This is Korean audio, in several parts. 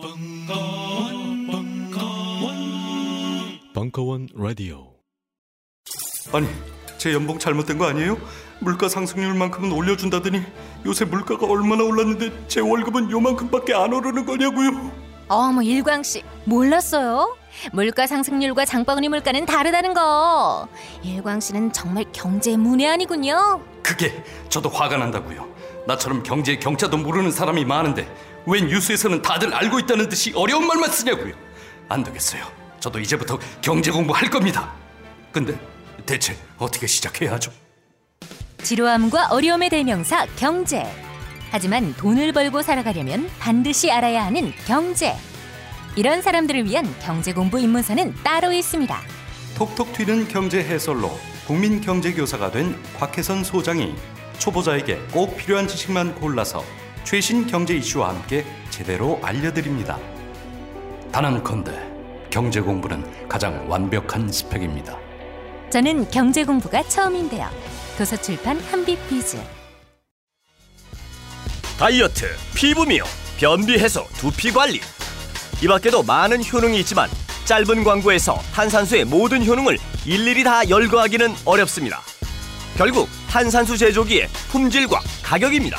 벙커원, 벙커원, 벙커원 라디오. 아니, 제 연봉 잘못된 거 아니에요? 물가 상승률만큼은 올려준다더니 요새 물가가 얼마나 올랐는데 제 월급은 요만큼밖에 안 오르는 거냐고요? 어머 일광 씨 몰랐어요? 물가 상승률과 장바구니 물가는 다르다는 거. 일광 씨는 정말 경제 문외한이군요. 그게 저도 화가 난다고요. 나처럼 경제 경자도 모르는 사람이 많은데 왜 뉴스에서는 다들 알고 있다는 듯이 어려운 말만 쓰냐고요. 안 되겠어요. 저도 이제부터 경제 공부할 겁니다. 근데 대체 어떻게 시작해야 하죠? 지루함과 어려움의 대명사 경제. 하지만 돈을 벌고 살아가려면 반드시 알아야 하는 경제. 이런 사람들을 위한 경제 공부 입문서는 따로 있습니다. 톡톡 튀는 경제 해설로 국민 경제 교사가 된 곽혜선 소장이 초보자에게 꼭 필요한 지식만 골라서 최신 경제 이슈와 함께 제대로 알려드립니다. 단언컨대 경제 공부는 가장 완벽한 스펙입니다. 저는 경제 공부가 처음인데요. 도서출판 한빛비즈. 다이어트, 피부 미용, 변비 해소, 두피 관리. 이 밖에도 많은 효능이 있지만 짧은 광고에서 탄산수의 모든 효능을 일일이 다 열거하기는 어렵습니다. 결국 탄산수 제조기의 품질과 가격입니다.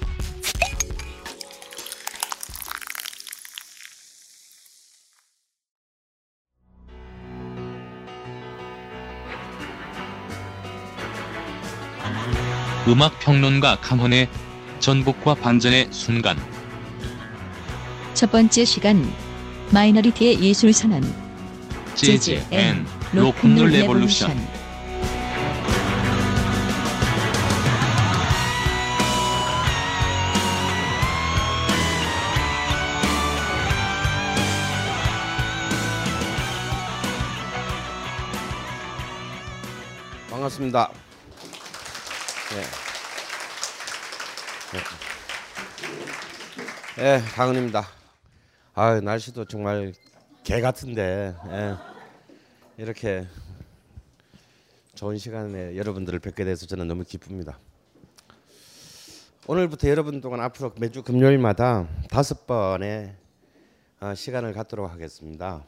음악 평론가 강헌의 전복과 반전의 순간. 첫 번째 시간 minority의 예술 선언 Jazz and Rock'n'roll Revolution. 반갑습니다. 예, 예 강은입니다. 아 날씨도 정말 개 같은데 예. 이렇게 좋은 시간에 여러분들을 뵙게 돼서 저는 너무 기쁩니다. 오늘부터 여러분 동안 앞으로 매주 금요일마다 다섯 번의 어, 시간을 갖도록 하겠습니다.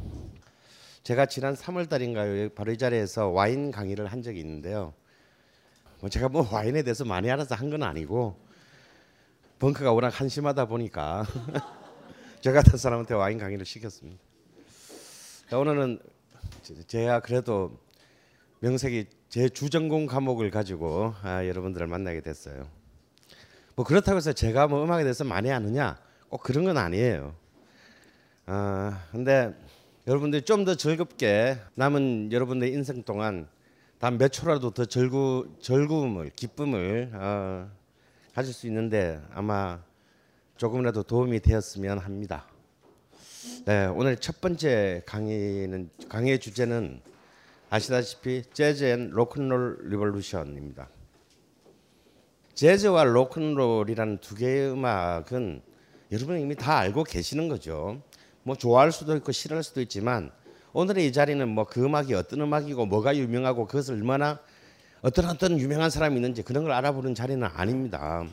제가 지난 3월 달인가요? 바로 이 자리에서 와인 강의를 한 적이 있는데요. 뭐 제가 뭐 와인에 대해서 많이 알아서 한 건 아니고 벙커가 워낙 한심하다 보니까 저 같은 사람한테 와인 강의를 시켰습니다. 오늘은 제가 그래도 명색이 제 주전공 과목을 가지고 아, 여러분들을 만나게 됐어요. 뭐 그렇다고 해서 제가 뭐 음악에 대해서 많이 아느냐 꼭 그런 건 아니에요. 아 근데 여러분들이 좀 더 즐겁게 남은 여러분들의 인생 동안 단 몇 초라도 더 즐구, 즐거움을 기쁨을 어, 가질 수 있는데 아마 조금이라도 도움이 되었으면 합니다. 네, 오늘 첫 번째 강의는 강의의 주제는 아시다시피 Jazz and Rock'n'roll Revolution입니다. 재즈와 로큰롤이라는 두 개의 음악은 여러분 이미 다 알고 계시는 거죠. 뭐 좋아할 수도 있고 싫어할 수도 있지만 오늘의 이 자리는 뭐 그 음악이 어떤 음악이고 뭐가 유명하고 그것을 얼마나 어떤 어떤 유명한 사람이 있는지 그런 걸 알아보는 자리는 아닙니다.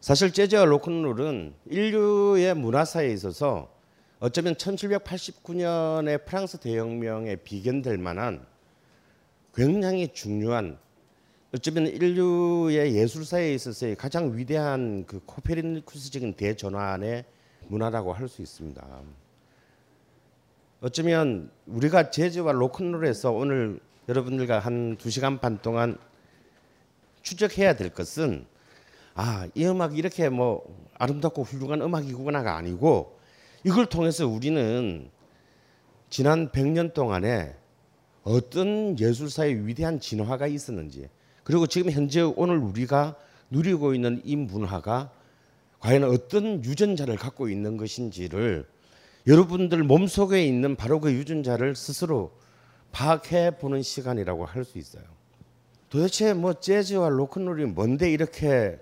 사실 재즈와 로큰롤은 인류의 문화사에 있어서 어쩌면 1789년의 프랑스 대혁명에 비견될 만한 굉장히 중요한 어쩌면 인류의 예술사에 있어서의 가장 위대한 그 코페르니쿠스적인 대전환의 문화라고 할 수 있습니다. 어쩌면 우리가 재즈와 로큰롤에서 오늘 여러분들과 한 두 시간 반 동안 추적해야 될 것은 아, 이 음악이 이렇게 뭐 아름답고 훌륭한 음악이구나가 아니고 이걸 통해서 우리는 지난 100년 동안에 어떤 예술사의 위대한 진화가 있었는지 그리고 지금 현재 오늘 우리가 누리고 있는 이 문화가 과연 어떤 유전자를 갖고 있는 것인지를 여러분들 몸속에 있는 바로 그 유전자를 스스로 파악해 보는 시간이라고 할 수 있어요. 도대체 뭐 재즈와 로큰롤이 뭔데 이렇게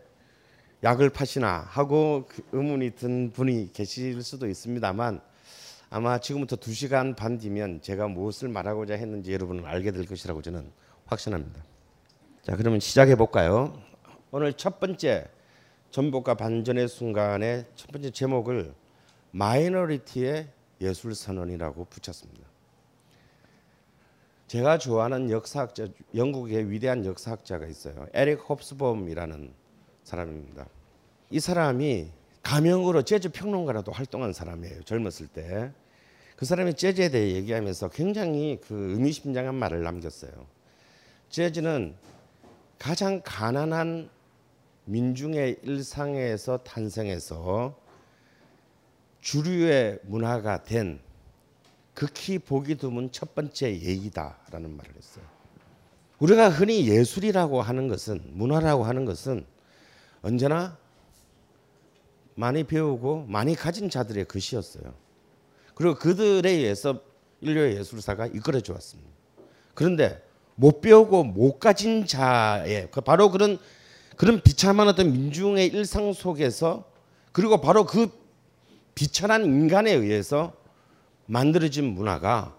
약을 파시나 하고 그 의문이 든 분이 계실 수도 있습니다만 아마 지금부터 2시간 반 뒤면 제가 무엇을 말하고자 했는지 여러분은 알게 될 것이라고 저는 확신합니다. 자, 그러면 시작해 볼까요? 오늘 첫 번째 전복과 반전의 순간의 첫 번째 제목을 마이너리티의 예술 선언이라고 붙였습니다. 제가 좋아하는 역사학자 영국의 위대한 역사학자가 있어요. 에릭 홉스범이라는 사람입니다. 이 사람이 가명으로 재즈 평론가라도 활동한 사람이에요. 젊었을 때. 그 사람이 재즈에 대해 얘기하면서 굉장히 그 의미심장한 말을 남겼어요. 재즈는 가장 가난한 민중의 일상에서 탄생해서 주류의 문화가 된 극히 보기 드문 첫 번째 예의다라는 말을 했어요. 우리가 흔히 예술이라고 하는 것은 문화라고 하는 것은 언제나 많이 배우고 많이 가진 자들의 것이었어요. 그리고 그들에 의해서 인류의 예술사가 이끌어져 왔습니다. 그런데 못 배우고 못 가진 자의 그 바로 그런 그런 비참한 어떤 민중의 일상 속에서 그리고 바로 그 비천한 인간에 의해서 만들어진 문화가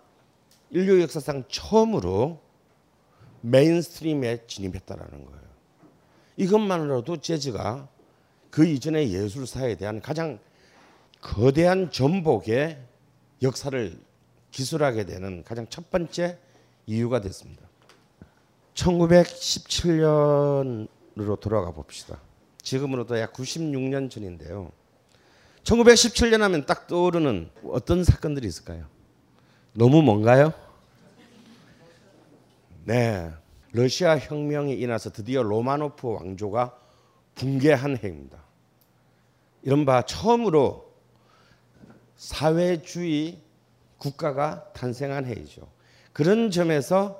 인류 역사상 처음으로 mainstream에 진입했다라는 거예요. 이것만으로도 재즈가 그 이전의 예술사에 대한 가장 거대한 전복의 역사를 기술하게 되는 가장 첫 번째 이유가 됐습니다. 1917년으로 돌아가 봅시다. 지금으로도 약 96년 전인데요. 1917년 하면 딱 떠오르는 어떤 사건들이 있을까요? 너무 뭔가요? 네. 러시아 혁명이 일어나서 드디어 로마노프 왕조가 붕괴한 해입니다. 이른바 처음으로 사회주의 국가가 탄생한 해이죠. 그런 점에서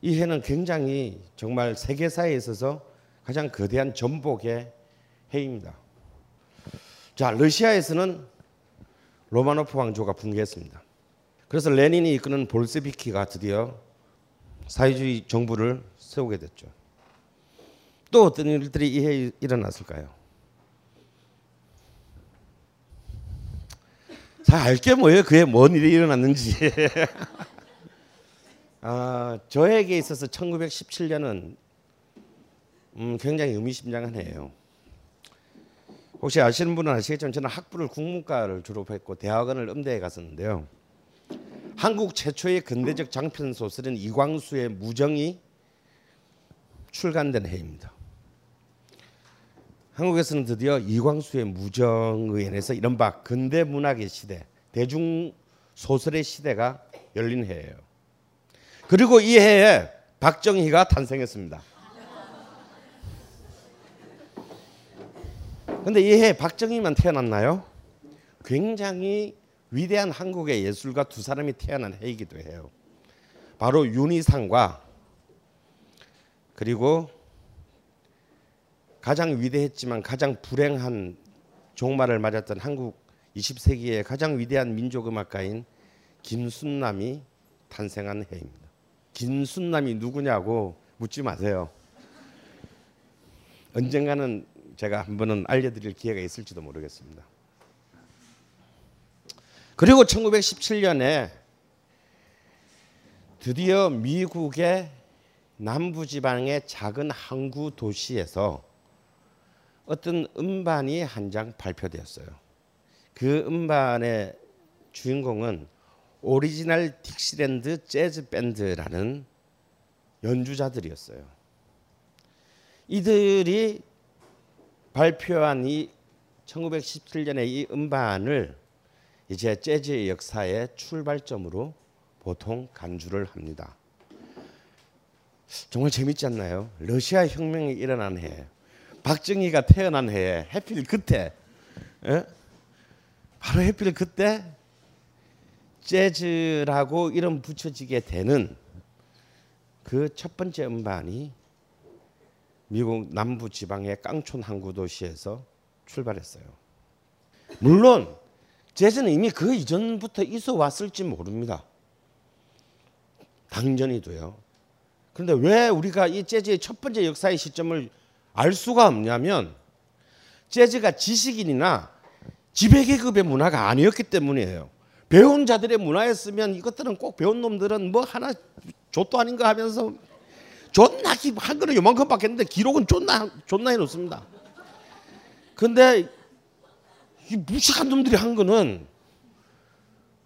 이 해는 굉장히 정말 세계사에 있어서 가장 거대한 전복의 해입니다. 자, 러시아에서는 로마노프 왕조가 붕괴했습니다. 그래서 레닌이 이끄는 볼세비키가 드디어 사회주의 정부를 세우게 됐죠. 또 어떤 일들이 일어났을까요? 자, 알게 뭐예요? 그에 뭔 일이 일어났는지. 아, 저에게 있어서 1917년은 음, 굉장히 의미심장한 해예요. 혹시 아시는 분은 아시겠지만 저는 학부를 국문과를 졸업했고 대학원을 음대에 갔었는데요. 한국 최초의 근대적 장편 소설인 이광수의 무정이 출간된 해입니다. 한국에서는 드디어 이광수의 무정에 인해서 이른바 근대 문학의 시대, 대중 소설의 시대가 열린 해예요. 그리고 이 해에 박정희가 탄생했습니다. 근데 이해 박정희만 태어났나요? 굉장히 위대한 한국의 예술가 두 사람이 태어난 해이기도 해요. 바로 윤희상과 그리고 가장 위대했지만 가장 불행한 종말을 맞았던 한국 20세기의 가장 위대한 민족 음악가인 김순남이 탄생한 해입니다. 김순남이 누구냐고 묻지 마세요. 언젠가는 제가 한번은 알려드릴 기회가 있을지도 모르겠습니다. 그리고 1917년에 드디어 미국의 남부지방의 작은 항구 도시에서 어떤 음반이 한 장 발표되었어요. 그 음반의 주인공은 오리지널 딕시랜드 재즈 밴드라는 연주자들이었어요. 이들이 발표한 이 1917년의 이 음반을 이제 재즈의 역사의 출발점으로 보통 간주를 합니다. 정말 재밌지 않나요? 러시아 혁명이 일어난 해, 박정희가 태어난 해에 해필 그때, 에? 예? 바로 해필 그때 재즈라고 이름 붙여지게 되는 그 첫 번째 음반이 미국 남부 지방의 깡촌 항구 도시에서 출발했어요. 물론 재즈는 이미 그 이전부터 있어 왔을지 모릅니다. 당연히도요. 그런데 왜 우리가 이 재즈의 첫 번째 역사의 시점을 알 수가 없냐면 재즈가 지식인이나 지배계급의 문화가 아니었기 때문이에요. 배운 자들의 문화였으면 이것들은 꼭 배운 놈들은 뭐 하나 좆도 아닌가 하면서 존나 기- 한 거는 요만큼밖에 했는데 기록은 존나 존나 해놓습니다. 근데 이 무식한 놈들이 한 거는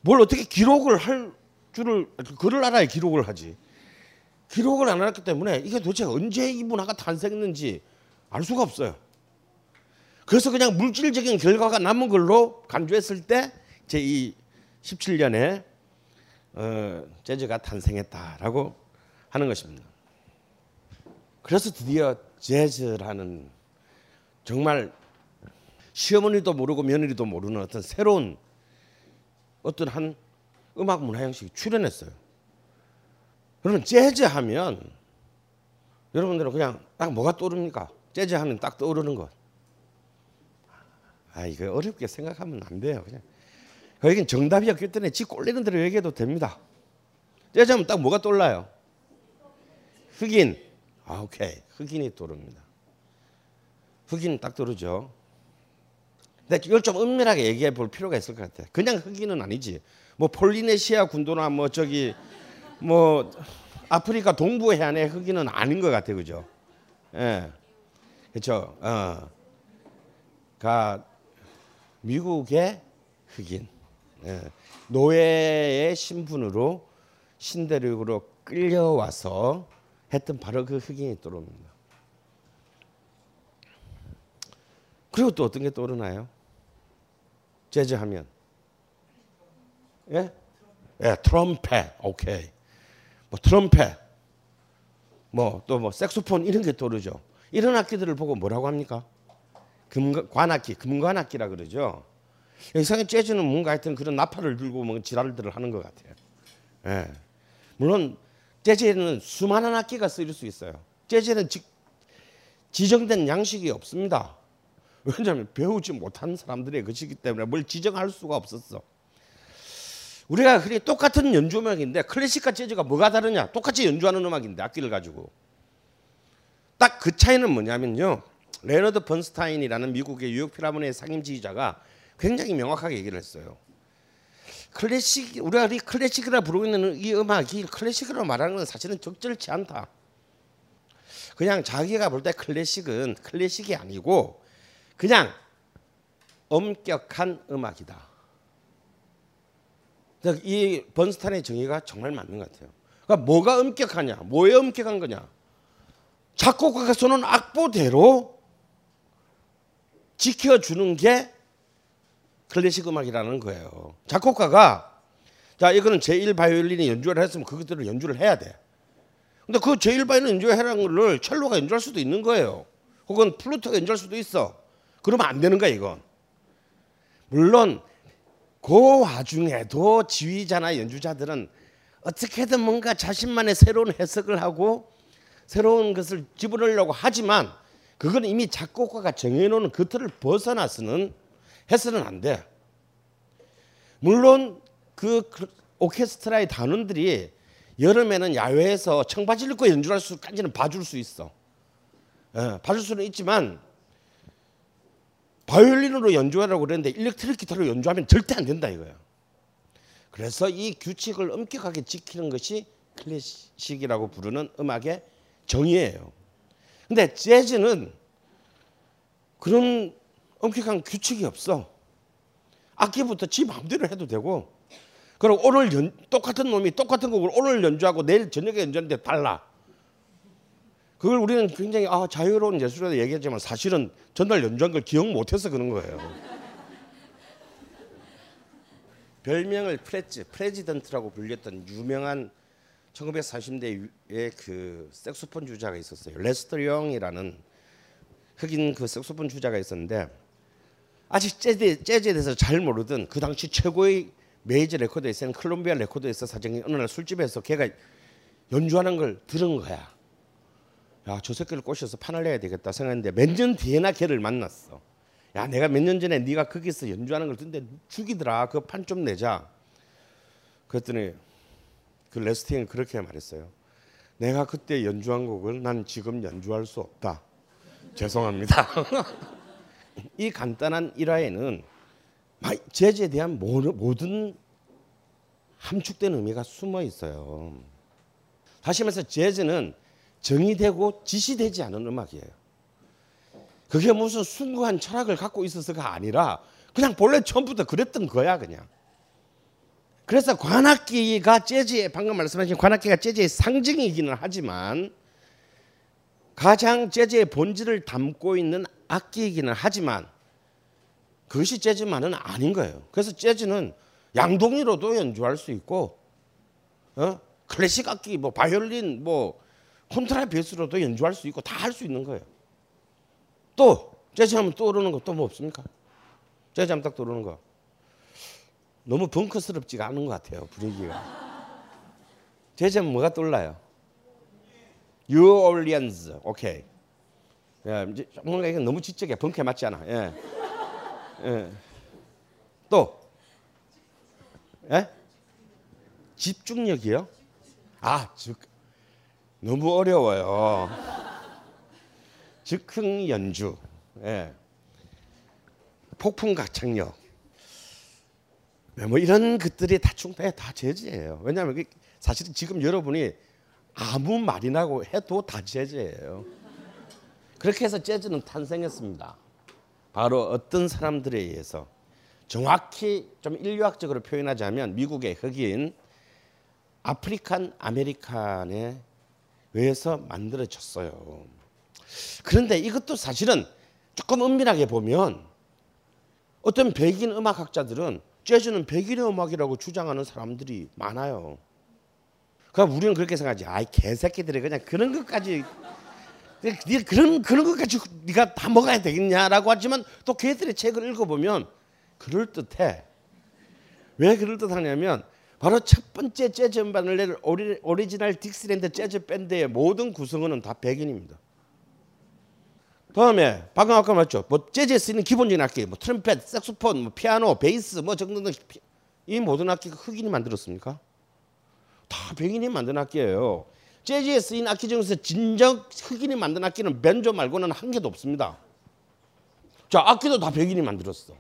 뭘 어떻게 기록을 할 줄을 글을 알아야 기록을 하지. 기록을 안 했기 때문에 이게 도대체 언제 이 문화가 탄생했는지 알 수가 없어요. 그래서 그냥 물질적인 결과가 남은 걸로 간주했을 때 제 이 17년에 어, 재즈가 탄생했다라고 하는 것입니다. 그래서 드디어 재즈라는 정말 시어머니도 모르고 며느리도 모르는 어떤 새로운 어떤 한 음악 문화 형식이 출현했어요. 그러면 재즈 하면 여러분들은 그냥 딱 뭐가 떠오릅니까? 재즈 하면 딱 떠오르는 것. 아 이거 어렵게 생각하면 안 돼요. 그냥 여긴 정답이 없기 때문에 지 꼴리는 대로 얘기해도 됩니다. 재즈 하면 딱 뭐가 떠올라요? 흑인. 아 오케이 흑인이 떠오릅니다. 흑인 딱 떠오르죠. 근데 이걸 좀 은밀하게 얘기해 볼 필요가 있을 것 같아. 그냥 흑인은 아니지. 뭐 폴리네시아 군도나 뭐 저기 뭐 아프리카 동부 해안의 흑인은 아닌 것 같아, 그죠? 예, 그렇죠. 어, 가 미국의 흑인 예. 노예의 신분으로 신대륙으로 끌려와서 했던 바로 그 흑인이 떠오릅니다. 그리고 또 어떤 게 떠오르나요? 재즈 하면 예? 예, 트럼펫. 오케이. 뭐 트럼펫. 뭐 또뭐 색소폰 이런 게 떠오르죠. 이런 악기들을 보고 뭐라고 합니까? 금 관악기, 금관악기라 그러죠. 이상하게 재즈는 뭔가 하여튼 그런 나팔을 들고 뭐 지랄들을 하는 것 같아요. 예. 물론 재즈에는 수많은 악기가 쓰일 수 있어요. 재즈는 지, 지정된 양식이 없습니다. 왜냐하면 배우지 못한 사람들의 것이기 때문에 뭘 지정할 수가 없었어. 우리가 그래 똑같은 연주 음악인데 클래식과 재즈가 뭐가 다르냐? 똑같이 연주하는 음악인데 악기를 가지고 딱 그 차이는 뭐냐면요. 레너드 번스타인이라는 미국의 뉴욕 필하모니의 상임 지휘자가 굉장히 명확하게 얘기를 했어요. 클래식 우리가 이 클래식이라 부르고 있는 이 음악이 클래식으로 말하는 건 사실은 적절치 않다. 그냥 자기가 볼 때 클래식은 클래식이 아니고 그냥 엄격한 음악이다. 이 번스타인의 정의가 정말 맞는 것 같아요. 그러니까 뭐가 엄격하냐? 뭐에 엄격한 거냐? 작곡가가 쓰는 악보대로 지켜주는 게 클래식 음악이라는 거예요. 작곡가가 자 이거는 제1 바이올린이 연주를 했으면 그것들을 연주를 해야 돼. 근데 그 제1 바이올린 연주하라는 걸 첼로가 연주할 수도 있는 거예요. 혹은 플루트가 연주할 수도 있어. 그러면 안 되는 거야 이건. 물론 그 와중에도 지휘자나 연주자들은 어떻게든 뭔가 자신만의 새로운 해석을 하고 새로운 것을 집어넣으려고 하지만 그건 이미 작곡가가 정해놓은 그 틀을 벗어나서는 해서는 안 돼. 물론 그 오케스트라의 단원들이 여름에는 야외에서 청바지를 입고 연주할 수까지는 봐줄 수 있어. 예, 봐줄 수는 있지만 바이올린으로 연주하라고 그랬는데 일렉트릭 기타로 연주하면 절대 안 된다 이거야. 그래서 이 규칙을 엄격하게 지키는 것이 클래식이라고 부르는 음악의 정의예요. 근데 재즈는 그런 엄격한 규칙이 없어. 악기부터 지 마음대로 해도 되고. 그럼 오늘 연, 똑같은 놈이 똑같은 곡을 오늘 연주하고 내일 저녁에 연주하는데 달라. 그걸 우리는 굉장히 아, 자유로운 예술이라고 얘기하지만 사실은 전날 연주한 걸 기억 못해서 그런 거예요. 별명을 Prez, President라고 불렸던 유명한 1940년대의 그 색소폰 주자가 있었어요. 레스터 영이라는 흑인 그 색소폰 주자가 있었는데 아직 재즈, 재즈에 대해서 잘 모르던 그 당시 최고의 메이저 레코드에서는 콜롬비아 레코드에서 사장이 어느 날 술집에서 걔가 연주하는 걸 들은 거야. 야, 저 새끼를 꼬셔서 판을 내야 되겠다 생각했는데 몇 년 뒤에나 걔를 만났어. 야, 내가 몇 년 전에 네가 거기서 연주하는 걸 듣는데 죽이더라. 그 판 좀 내자. 그랬더니 그 레스팅은 그렇게 말했어요. 내가 그때 연주한 곡을 난 지금 연주할 수 없다. 죄송합니다. 이 간단한 일화에는 막 재즈에 대한 모- 모든 함축된 의미가 숨어 있어요. 다시 말해서 재즈는 정의되고 지시되지 않은 음악이에요. 그게 무슨 숭고한 철학을 갖고 있어서가 아니라 그냥 본래 처음부터 그랬던 거야 그냥. 그래서 관악기가 재즈의 방금 말씀하신 관악기가 재즈의 상징이기는 하지만 가장 재즈의 본질을 담고 있는 악기이기는 하지만 그것이 재즈만은 아닌 거예요. 그래서 재즈는 양동이로도 연주할 수 있고 어? 클래식 악기 뭐 바이올린 뭐 콘트라베이스로도 연주할 수 있고 다 할 수 있는 거예요. 또 재즈 하면 떠오르는 거또뭐 없습니까? 재즈 하면 딱 떠오르는 거. 너무 벙커스럽지가 않은 것 같아요 분위기가. 재즈 하면 뭐가 떠올라요? Orleans. 오케이. 예, 이제 뭔가 이게 너무 지적이야. 벙커에 맞지 않아. 예. 예. 또 예? 집중력이요? 아, 즉 너무 어려워요. 즉흥 연주, 예. 폭풍 가창력, 네, 뭐 이런 것들이 다 충분히 다 재즈예요. 왜냐하면 그게 사실은 지금 여러분이 아무 말이나고 해도 다 재즈예요. 그렇게 해서 재즈는 탄생했습니다. 바로 어떤 사람들에 의해서 정확히 좀 인류학적으로 표현하자면 미국의 흑인 African American에 의해서 만들어졌어요. 그런데 이것도 사실은 조금 엄밀하게 보면 어떤 백인 음악학자들은 재즈는 백인의 음악이라고 주장하는 사람들이 많아요. 그러니까 우리는 그렇게 생각하지. 아이 개새끼들이 그냥 그런 것까지 네가 그런 그런 것까지 네가 다 먹어야 되겠냐라고 하지만 또 걔들의 책을 읽어보면 그럴 듯해. 왜 그럴 듯하냐면 바로 첫 번째 재즈 음반을 낸 오리, 오리지널 딕시랜드 재즈 밴드의 모든 구성원은 다 백인입니다. 다음에 방금 아까 말했죠. 뭐 재즈에 쓰이는 기본적인 악기, 뭐 트럼펫, 색소폰, 뭐 피아노, 베이스, 뭐 등등등 이 모든 악기가 흑인이 만들었습니까? 다 백인이 만든 악기예요. 재즈에 쓰인 악기 중에서 진정 흑인이 만든 악기는 벤조 말고는 한 개도 없습니다. 자, 악기도 다 백인이 만들었어.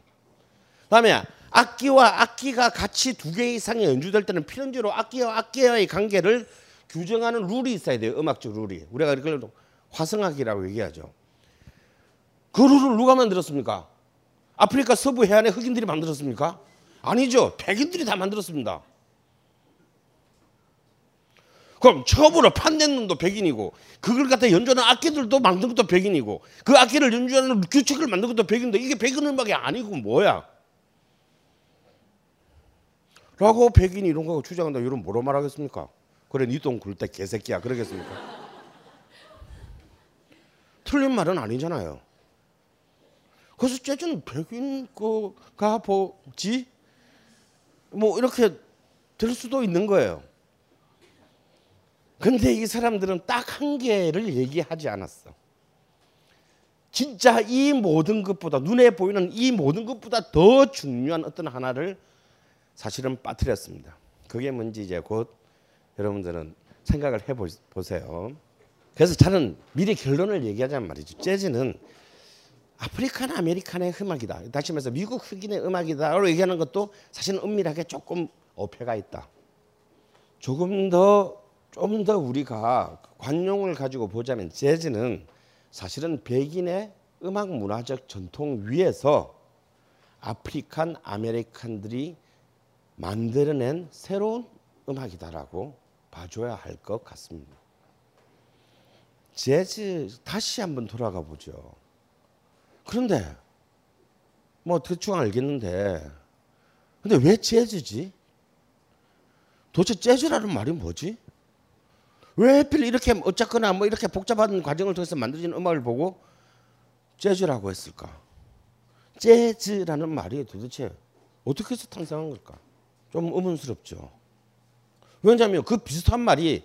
다음에 악기와 악기가 같이 두 개 이상이 연주될 때는 필연적으로 악기와 악기와의 관계를 규정하는 룰이 있어야 돼요. 음악적 룰이. 우리가 그걸 화성악이라고 얘기하죠. 그 룰을 누가 만들었습니까? 아프리카 서부 해안의 흑인들이 만들었습니까? 아니죠. 백인들이 다 만들었습니다. 그럼 처음으로 판낸 놈도 백인이고 그걸 갖다 연주하는 악기들도 만든 것도 백인이고 그 악기를 연주하는 규칙을 만든 것도 백인인데 이게 백인 음악이 아니고 뭐야? 라고 백인이 이런 거 주장한다. 이런 뭐로 말하겠습니까? 그래 니똥 굴때 개새끼야 그러겠습니까? 틀린 말은 아니잖아요. 그래서 재즈는 백인 거가 보지 뭐 이렇게 될 수도 있는 거예요. 근데 이 사람들은 딱 한 개를 얘기하지 않았어. 진짜 이 모든 것보다 눈에 보이는 이 모든 것보다 더 중요한 어떤 하나를 사실은 빠뜨렸습니다. 그게 뭔지 이제 곧 여러분들은 생각을 해 보세요. 그래서 저는 미리 결론을 얘기하자면 말이죠. 재즈는 African American의 음악이다. 다시 말해서 미국 흑인의 음악이다라고 얘기하는 것도 사실은 엄밀하게 조금 어폐가 있다. 조금 더 좀 더 우리가 관용을 가지고 보자면 재즈는 사실은 백인의 음악 문화적 전통 위에서 African American들이 만들어낸 새로운 음악이다라고 봐줘야 할 것 같습니다. 재즈 다시 한번 돌아가 보죠. 그런데 뭐 대충 알겠는데 근데 왜 재즈지? 도대체 재즈라는 말이 뭐지? 왜 하필 이렇게 어쨌거나 뭐 이렇게 복잡한 과정을 통해서 만들어진 음악을 보고 재즈라고 했을까? 재즈라는 말이 도대체 어떻게 해서 탄생한 걸까? 좀 의문스럽죠. 왜냐하면 그 비슷한 말이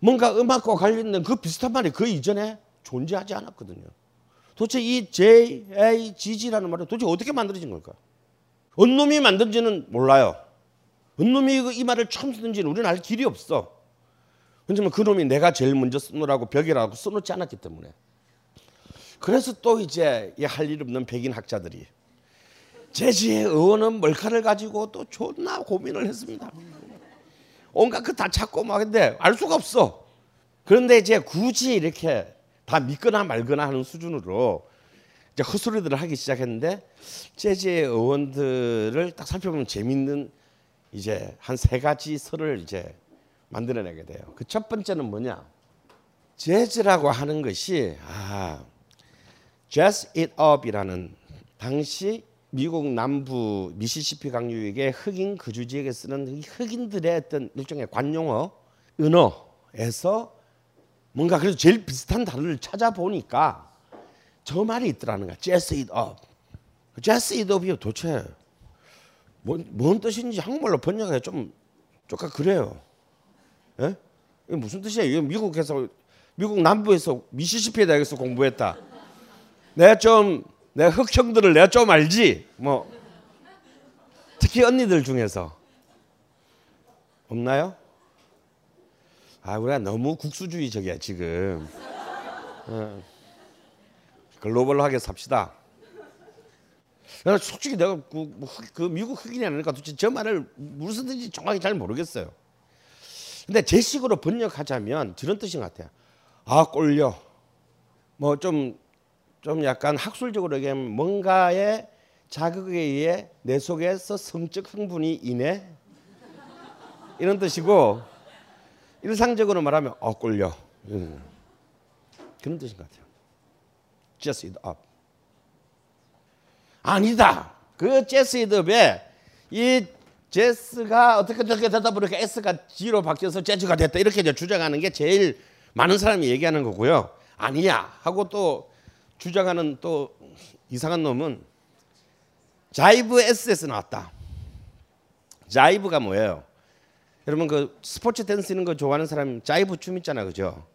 뭔가 음악과 관련된 그 비슷한 말이 그 이전에 존재하지 않았거든요. 도대체 이 JAGG라는 말이 도대체 어떻게 만들어진 걸까? 어느 놈이 만든지는 몰라요. 어느 놈이 이 말을 처음 쓰는지는 우리는 알 길이 없어. 왜냐면 그 놈이 내가 제일 먼저 쓰느라고 벽이라고 써놓지 않았기 때문에. 그래서 또 이제 할 일 없는 백인 학자들이 재즈의 의원은 뭘까를 가지고 또 존나 고민을 했습니다. 온갖 그 다 찾고 막 근데 알 수가 없어. 그런데 이제 굳이 이렇게 다 믿거나 말거나 하는 수준으로 이제 헛소리들을 하기 시작했는데 재즈의 의원들을 딱 살펴보면 재밌는 이제 한 세 가지 설을 이제 만들어내게 돼요. 그 첫 번째는 뭐냐? 재즈라고 하는 것이 아, Jazz It Up이라는 당시 미국 남부 미시시피 강유역의 흑인 거주 지역에 쓰는 이 흑인들의 어떤 일종의 관용어 은어에서 뭔가 그래서 제일 비슷한 단어를 찾아보니까 저 말이 있더라는 거야. Jazz It Up. Jazz It Up이 도대체 뭔, 뭔 뜻인지 한국말로 번역해 좀 조금 그래요. 예? 이게 무슨 뜻이야? 이거 미국에서 미국 남부에서 미시시피 대학에서 공부했다. 내가 좀내 흑형들을 내가 좀 알지. 뭐 특히 언니들 중에서 없나요? 아 우리가 너무 국수주의적이야 지금. 어. 글로벌하게 삽시다. 나 솔직히 내가 그, 뭐 흑, 그 미국 흑인이 아니니까 도대체 저 말을 무슨 뜻인지 정확히 잘 모르겠어요. 근데 제 식으로 번역하자면 저런 뜻인 것 같아요. 아 꼴려. 뭐 좀 좀 약간 학술적으로 얘기하면 뭔가의 자극에 의해 내 속에서 성적 흥분이 인해 이런 뜻이고 일상적으로 말하면 어 꼴려 음. 그런 뜻인 것 같아요. Just it up. 아니다. 그 Just it up에 이 제스가 어떻게 어떻게 되다 보니까 S가 G로 바뀌어서 재즈가 됐다 이렇게 이제 주장하는 게 제일 많은 사람이 얘기하는 거고요. 아니야 하고 또 주장하는 또 이상한 놈은 자이브 SS 나왔다. 자이브가 뭐예요? 여러분 그 스포츠 댄스 있는 거 좋아하는 사람 자이브 춤 있잖아, 그죠?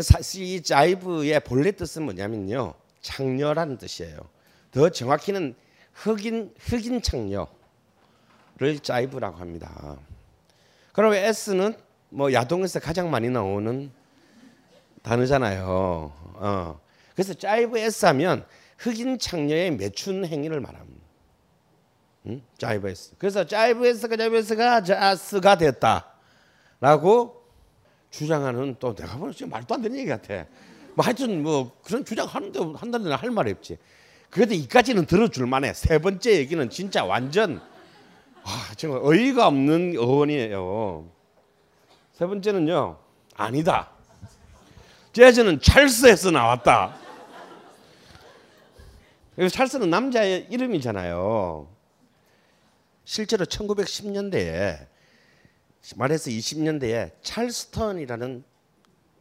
사실 이 자이브의 본래 뜻은 뭐냐면요, 창녀라는 뜻이에요. 더 정확히는 흑인 흑인 창녀 를 자이브라고 합니다. 그럼 S는 뭐 야동에서 가장 많이 나오는 단어잖아요. 어. 그래서 자이브 S 하면 흑인 창녀의 매춘 행위를 말합니다. 응? 자이브 S. 그래서 자이브 S가 자이브 S가 자스가 됐다라고 주장하는 또 내가 보면 지금 말도 안 되는 얘기 같아. 뭐 하여튼 뭐 그런 주장하는데 한다는 할 말이 없지. 그래도 이까지는 들어줄 만해. 세 번째 얘기는 진짜 완전 아, 정말 어이가 없는 어원이에요. 세 번째는요. 아니다. 재즈는 찰스에서 나왔다. 찰스는 남자의 이름이잖아요. 실제로 1910년대에 말해서 20년대에 찰스턴이라는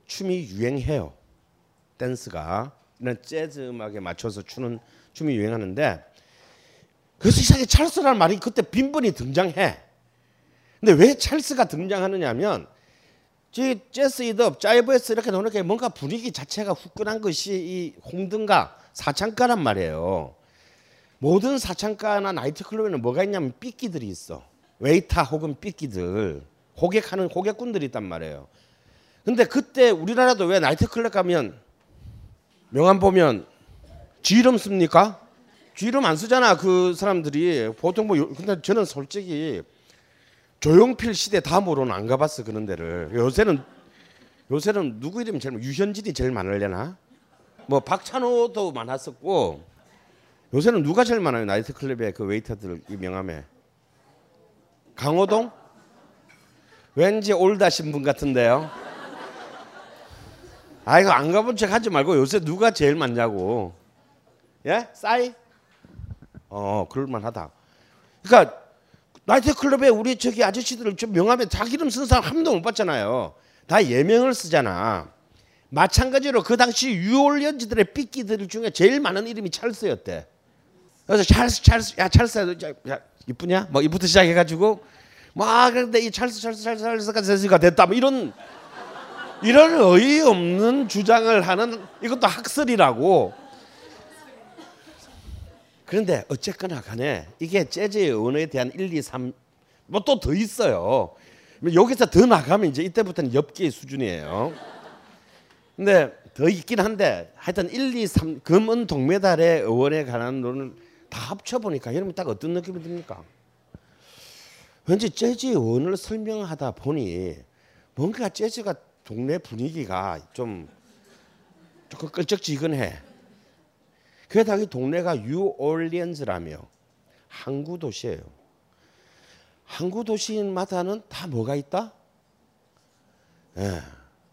춤이 유행해요. 댄스가 이런 재즈 음악에 맞춰서 추는 춤이 유행하는데 그래서 이상하게 찰스라는 말이 그때 빈번히 등장해. 근데 왜 찰스가 등장하느냐면 지 재즈 이더 짜이브에스 이렇게 게 뭔가 분위기 자체가 후끈한 것이 이 홍등가 사창가란 말이에요. 모든 사창가나 나이트클럽에는 뭐가 있냐면 삐끼들이 있어. 웨이터 혹은 삐끼들 호객하는 호객꾼들이 있단 말이에요. 근데 그때 우리나라도 왜 나이트클럽 가면 명함 보면 쥐름 씁니까? 쥐름 안 쓰잖아 그 사람들이. 보통 뭐 근데 저는 솔직히 조용필 시대 다음으로는 안 가봤어 그런 데를. 요새는 요새는 누구 이름 제일 유현진이 제일 많을려나? 뭐 박찬호도 많았었고. 요새는 누가 제일 많아요 나이트클럽의 그 웨이터들 이 명함에? 강호동? 왠지 올다 신 분 같은데요? 아 이거 안 가본 척 하지 말고 요새 누가 제일 많냐고. 예? 싸이 어 그럴만하다 그러니까 나이트클럽에 우리 저기 아저씨들 좀 명함에 자기 이름 쓴 사람 한 명도 못 봤잖아요 다 예명을 쓰잖아 마찬가지로 그 당시 유올연지들의 삐끼들 중에 제일 많은 이름이 찰스였대. 그래서 찰스 찰스 야 찰스 야 이쁘냐? 뭐 이부터 시작해가지고 막 그런데 이 찰스 찰스 찰스 찰스가 찰스가 됐다 뭐 이런 이런 어이없는 주장을 하는 이것도 학설이라고. 그런데 어쨌거나 간에 이게 재즈의 언어에 대한 1, 2, 3 뭐 또 더 있어요. 여기서 더 나가면 이제 이때부터는 엽기의 수준이에요. 근데 더 있긴 한데 하여튼 1, 2, 3 금은 동메달의 의원에 관한 논을 다 합쳐 보니까 여러분 딱 어떤 느낌이 듭니까? 왠지 재즈 어원을 설명하다 보니 뭔가 재즈가 동네 분위기가 좀 조금 껄쩍지근해. 게다가 이 동네가 뉴올리언즈라며 항구 도시예요. 항구 도시마다는 다 뭐가 있다? 예,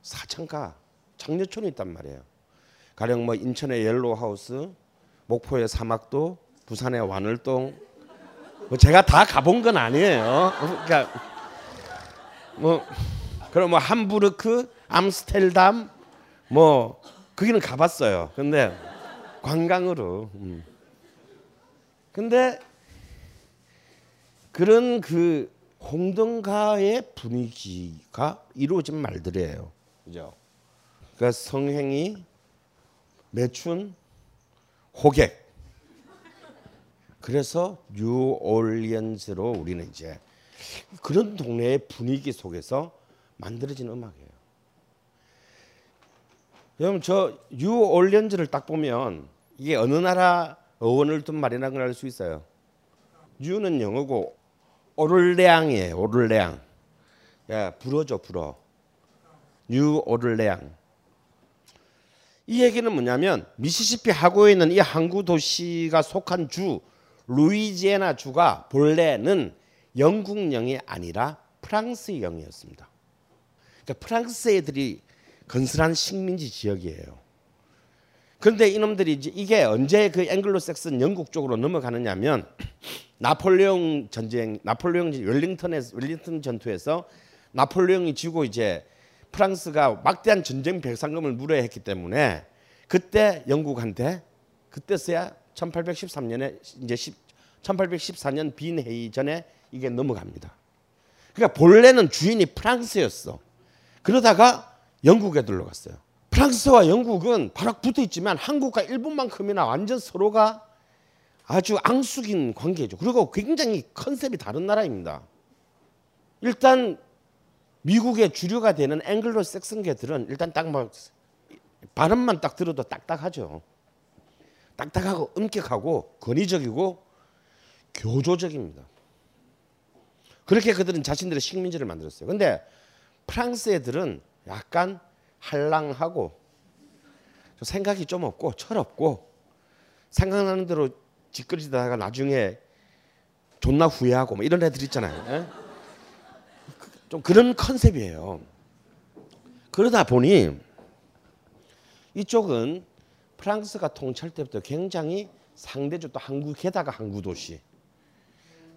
사창가, 창녀촌이 있단 말이에요. 가령 뭐 인천의 옐로우하우스, 목포의 삼학도, 부산의 완월동. 뭐 제가 다 가본 건 아니에요. 그러니까 뭐 그럼 뭐 함부르크, 암스텔담 뭐 거기는 가봤어요. 근데 관광으로. 음. 근데 그런 그 홍등가의 분위기가 이루어진 말들이에요. 그죠? 그러니까 성행이 매춘 호객 그래서 뉴올리언즈로 우리는 이제 그런 동네의 분위기 속에서 만들어진 음악이에요. 여러분 저 뉴올리언즈를 딱 보면 이게 어느 나라 어원을 둔 말이라는 걸 알 수 있어요. 뉴는 영어고 오를레앙이에요. 오를레앙. 야 불어줘 불어. 뉴 오를레앙. 이 얘기는 뭐냐면 미시시피 하구에 있는 이 항구 도시가 속한 주 루이지애나 주가 본래는 영국령이 아니라 프랑스령이었습니다. 그러니까 프랑스 애들이 건설한 식민지 지역이에요. 그런데 이놈들이 이제 이게 언제 그 앵글로색슨 영국 쪽으로 넘어가느냐면 나폴레옹 전쟁, 나폴레옹 웰링턴에 웰링턴 전투에서 나폴레옹이 지고 이제 프랑스가 막대한 전쟁 배상금을 물어야 했기 때문에 그때 영국한테 그때서야 1813년에 이제 10, 1814년 빈 회의 전에 이게 넘어갑니다. 그러니까 본래는 주인이 프랑스였어. 그러다가 영국에 들러갔어요. 프랑스와 영국은 바로 붙어 있지만 한국과 일본만큼이나 완전 서로가 아주 앙숙인 관계죠. 그리고 굉장히 컨셉이 다른 나라입니다. 일단 미국의 주류가 되는 앵글로 섹슨계들은 일단 딱 막 발음만 딱 들어도 딱딱하죠. 딱딱하고 엄격하고 권위적이고 교조적입니다. 그렇게 그들은 자신들의 식민지를 만들었어요. 근데 프랑스 애들은 약간 한랑하고 생각이 좀 없고 철없고 생각나는 대로 짓거리다가 나중에 존나 후회하고 뭐 이런 애들 있잖아요. 에? 좀 그런 컨셉이에요. 그러다 보니 이쪽은 프랑스가 통치할 때부터 굉장히 상대적으로 또 항구 게다가 항구 도시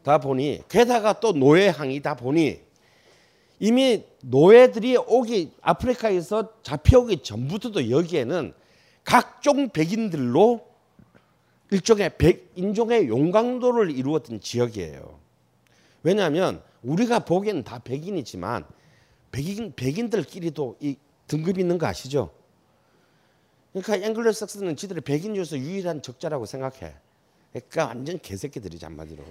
다 보니 게다가 또 노예항이다 보니 이미 노예들이 오기 아프리카에서 잡혀오기 전부터도 여기에는 각종 백인들로 일종의 백 인종의 용광로를 이루었던 지역이에요. 왜냐하면 우리가 보기에는 다 백인이지만 백인 백인들끼리도 이 등급이 있는 거 아시죠? 그러니까 앵글로색슨은 지들이 백인 중에서 유일한 적자라고 생각해. 그러니까 완전 개새끼들이지 한마디로.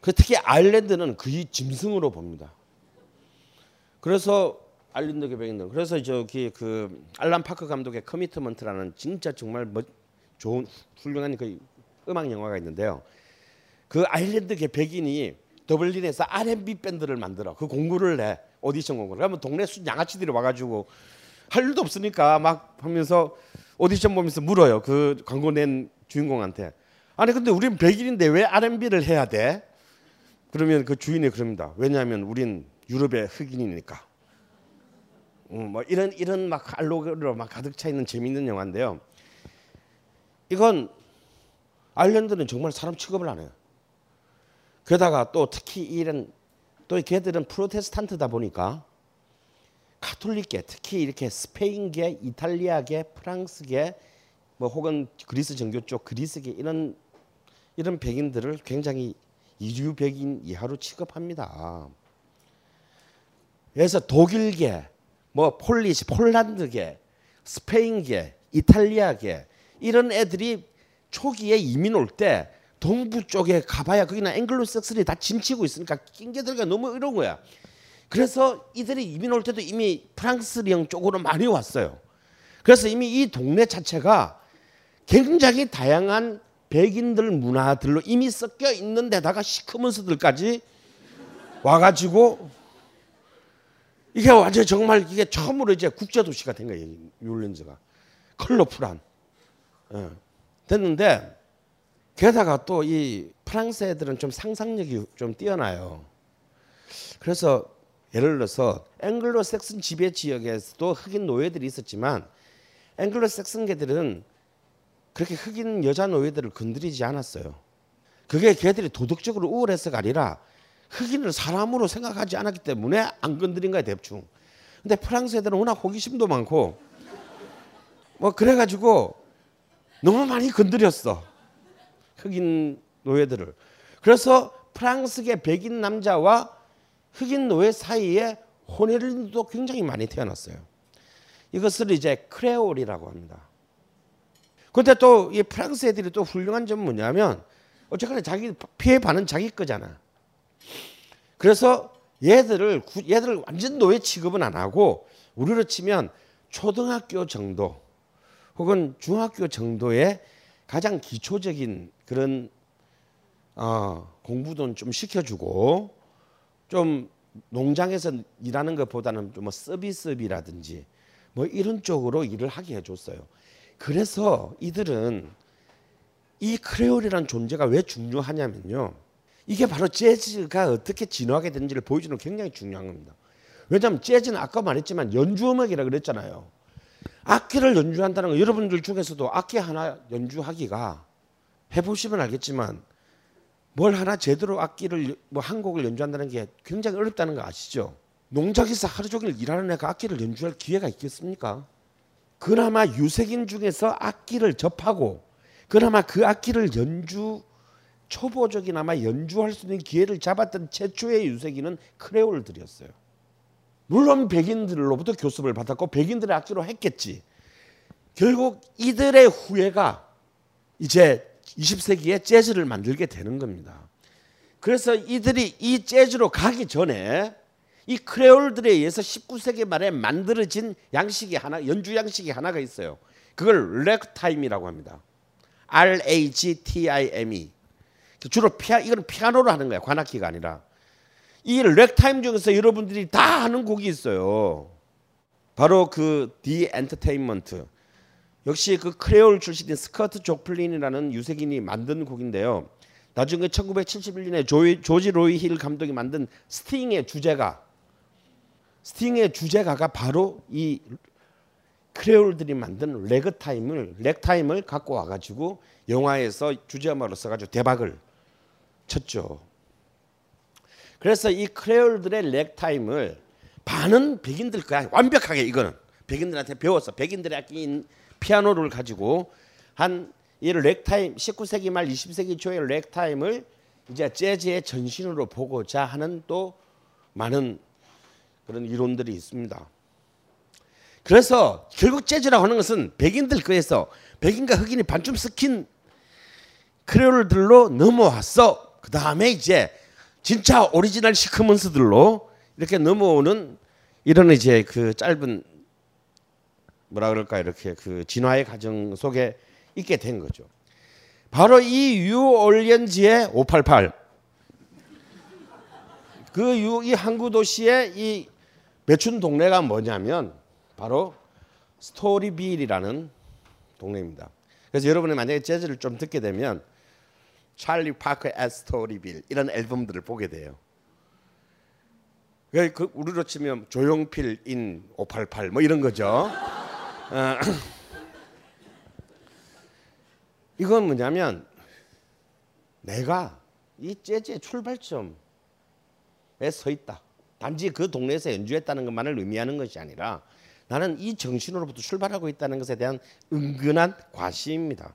그 특히 아일랜드는 거의 짐승으로 봅니다. 그래서 아일랜드 개백인들 그래서 저기 그 알란 파크 감독의 Commitment라는 진짜 정말 멋, 좋은 훌륭한 그 음악 영화가 있는데요. 그 아일랜드 개백인이 더블린에서 R&B 밴드를 만들어 그 공고를 내 오디션 공고를 그러면 동네 수 양아치들이 와가지고 할 일도 없으니까 막 하면서 오디션 보면서 물어요 그 광고 낸 주인공한테 아니 근데 우린 백인인데 왜 R&B를 해야 돼? 그러면 그 주인이 그럽니다. 왜냐하면 우린 유럽의 흑인이니까. 음, 뭐 이런 이런 막 알로그로 막 가득 차 있는 재미있는 영화인데요. 이건 아일랜드는 정말 사람 취급을 안 해요. 게다가 또 특히 이런 또 걔들은 프로테스탄트다 보니까 카톨릭계 특히 이렇게 스페인계, 이탈리아계, 프랑스계 뭐 혹은 그리스 정교 쪽 그리스계 이런 이런 백인들을 굉장히 이주 백인 이하로 취급합니다. 그래서 독일계, 뭐 Polish, 폴란드계, 스페인계, 이탈리아계 이런 애들이 초기에 이민 올 때 동부 쪽에 가봐야 거기는 앵글로색슨이 다 진치고 있으니까 낑겨들기가 너무 어려운 거야. 그래서 이들이 이민 올 때도 이미 프랑스령 쪽으로 많이 왔어요. 그래서 이미 이 동네 자체가 굉장히 다양한 백인들 문화들로 이미 섞여 있는 데다가 시커먼스들까지 와가지고 이게 완전 정말 이게 처음으로 이제 국제 도시가 된 거예요. 뉴올리언즈가 컬러풀한 예. 됐는데 게다가 또 이 프랑스 애들은 좀 상상력이 좀 뛰어나요. 그래서 예를 들어서 앵글로 섹슨 지배 지역에서도 흑인 노예들이 있었지만 앵글로 섹슨계들은 그렇게 흑인 여자 노예들을 건드리지 않았어요. 그게 걔들이 도덕적으로 우월해서가 아니라 흑인을 사람으로 생각하지 않았기 때문에 안 건드린 거야 대충. 근데 프랑스 애들은 워낙 호기심도 많고 뭐 그래가지고 너무 많이 건드렸어 흑인 노예들을. 그래서 프랑스계 백인 남자와 흑인 노예 사이에 혼혈도 굉장히 많이 태어났어요. 이것을 이제 크레올이라고 합니다. 근데 또 이 프랑스 애들이 또 훌륭한 점은 뭐냐면 어쨌거나 자기 피해 반은 자기 거잖아. 그래서 얘들을 얘들을 완전 노예 취급은 안 하고 우리로 치면 초등학교 정도 혹은 중학교 정도의 가장 기초적인 그런 어, 공부도 좀 시켜주고 좀 농장에서 일하는 것보다는 좀뭐 서비스업이라든지 뭐 이런 쪽으로 일을 하게 해줬어요. 그래서 이들은 이 크레올이라는 존재가 왜 중요하냐면요. 이게 바로 재즈가 어떻게 진화하게 되는지를 보여주는 굉장히 중요한 겁니다. 왜냐하면 재즈는 아까 말했지만 연주 음악이라 그랬잖아요. 악기를 연주한다는 거 여러분들 중에서도 악기 하나 연주하기가 해보시면 알겠지만 뭘 하나 제대로 악기를 뭐 한 곡을 연주한다는 게 굉장히 어렵다는 거 아시죠? 농장에서 하루 종일 일하는 애가 악기를 연주할 기회가 있겠습니까? 그나마 유색인 중에서 악기를 접하고 그나마 그 악기를 연주 초보적이나마 연주할 수 있는 기회를 잡았던 최초의 유색인은 크레올들이었어요. 물론 백인들로부터 교습을 받았고 백인들의 악기로 했겠지. 결국 이들의 후예가 이제 20세기에 재즈를 만들게 되는 겁니다. 그래서 이들이 이 재즈로 가기 전에 이 크레올들에 의해서 19세기 말에 만들어진 양식이 하나 연주 양식이 하나가 있어요. 그걸 렉타임이라고 합니다. R A G T I M E. 주로 피아 이건 피아노로 하는 거야. 관악기가 아니라. 이 렉타임 중에서 여러분들이 다 아는 곡이 있어요. 바로 그 The Entertainment. 역시 그 크레올 출신인 스콧 조플린이라는 유색인이 만든 곡인데요. 나중에 1971년에 조지 로이 힐 감독이 만든 스팅의 주제가 스팅의 주제가가 바로 이 크레올들이 만든 레그타임을 렉타임을 갖고 와가지고 영화에서 주제음악으로 써가지고 대박을 쳤죠. 그래서 이 크레올들의 렉타임을 반은 백인들 거야 완벽하게 이거는 백인들한테 배웠어. 백인들의 악기인 피아노를 가지고 한 이 렉타임 19세기 말 20세기 초의 렉타임을 이제 재즈의 전신으로 보고자 하는 또 많은 그런 이론들이 있습니다. 그래서 결국 재즈라고 하는 것은 백인들 거에서 백인과 흑인이 반쯤 섞인 크레올들로 넘어왔어. 그 다음에 이제 진짜 오리지널 시커먼스들로 이렇게 넘어오는 이런 이제 그 짧은 뭐라 그럴까 이렇게 그 진화의 과정 속에 있게 된 거죠. 바로 이 뉴올리언즈의 588. 그 이 항구 도시의 이 매춘 동네가 뭐냐면 바로 스토리빌이라는 동네입니다. 그래서 여러분이 만약에 재즈를 좀 듣게 되면 찰리 파커 의 스토리빌 이런 앨범들을 보게 돼요. 그 우리로 치면 조용필 인 588 뭐 이런 거죠. 어, 이건 뭐냐면 내가 이 재즈의 출발점에 서 있다. 단지 그 동네에서 연주했다는 것만을 의미하는 것이 아니라 나는 이 정신으로부터 출발하고 있다는 것에 대한 은근한 과시입니다.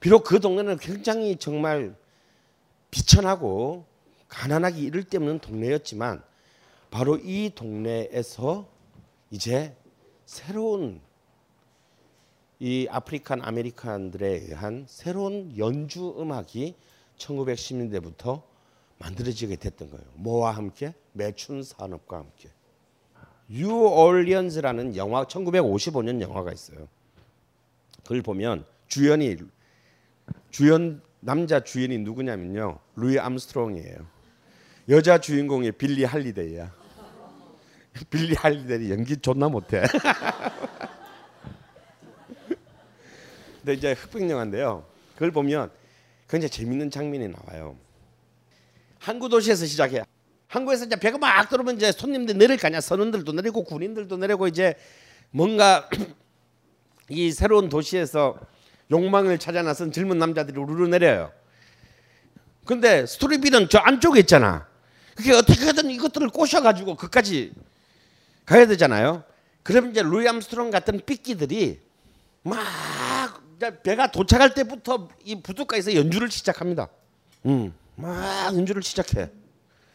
비록 그 동네는 굉장히 정말 비천하고 가난하기 이를 데 없는 동네였지만 바로 이 동네에서 이제 새로운 이 African American들에 의한 새로운 연주 음악이 1910년대부터 만들어지게 됐던 거예요. 뭐와 함께? 매춘 산업과 함께. 뉴올리언즈라는 영화 1955년 영화가 있어요. 그걸 보면 주연이 주연 남자 주연이 누구냐면요. 루이 암스트롱이에요. 여자 주인공이 빌리 할리데이야. 빌리 할리데이 연기 존나 못해. 근데 이제 흑백 영화인데요. 그걸 보면 굉장히 재밌는 장면이 나와요. 항구 도시에서 시작해. 항구에서 이제 배가 막 들어오면 이제 손님들 내릴 거 아니야. 선원들도 내리고 군인들도 내리고 이제 뭔가 이 새로운 도시에서 욕망을 찾아 나선 젊은 남자들이 우르르 내려요. 근데 스토리빌은 저 안쪽에 있잖아. 그게 어떻게든 이것들을 꼬셔가지고 그까지 가야 되잖아요. 그럼 이제 루이 암스트롱 같은 삐끼들이 막 배가 도착할 때부터 이 부둣가에서 연주를 시작합니다. 음, 막 연주를 시작해.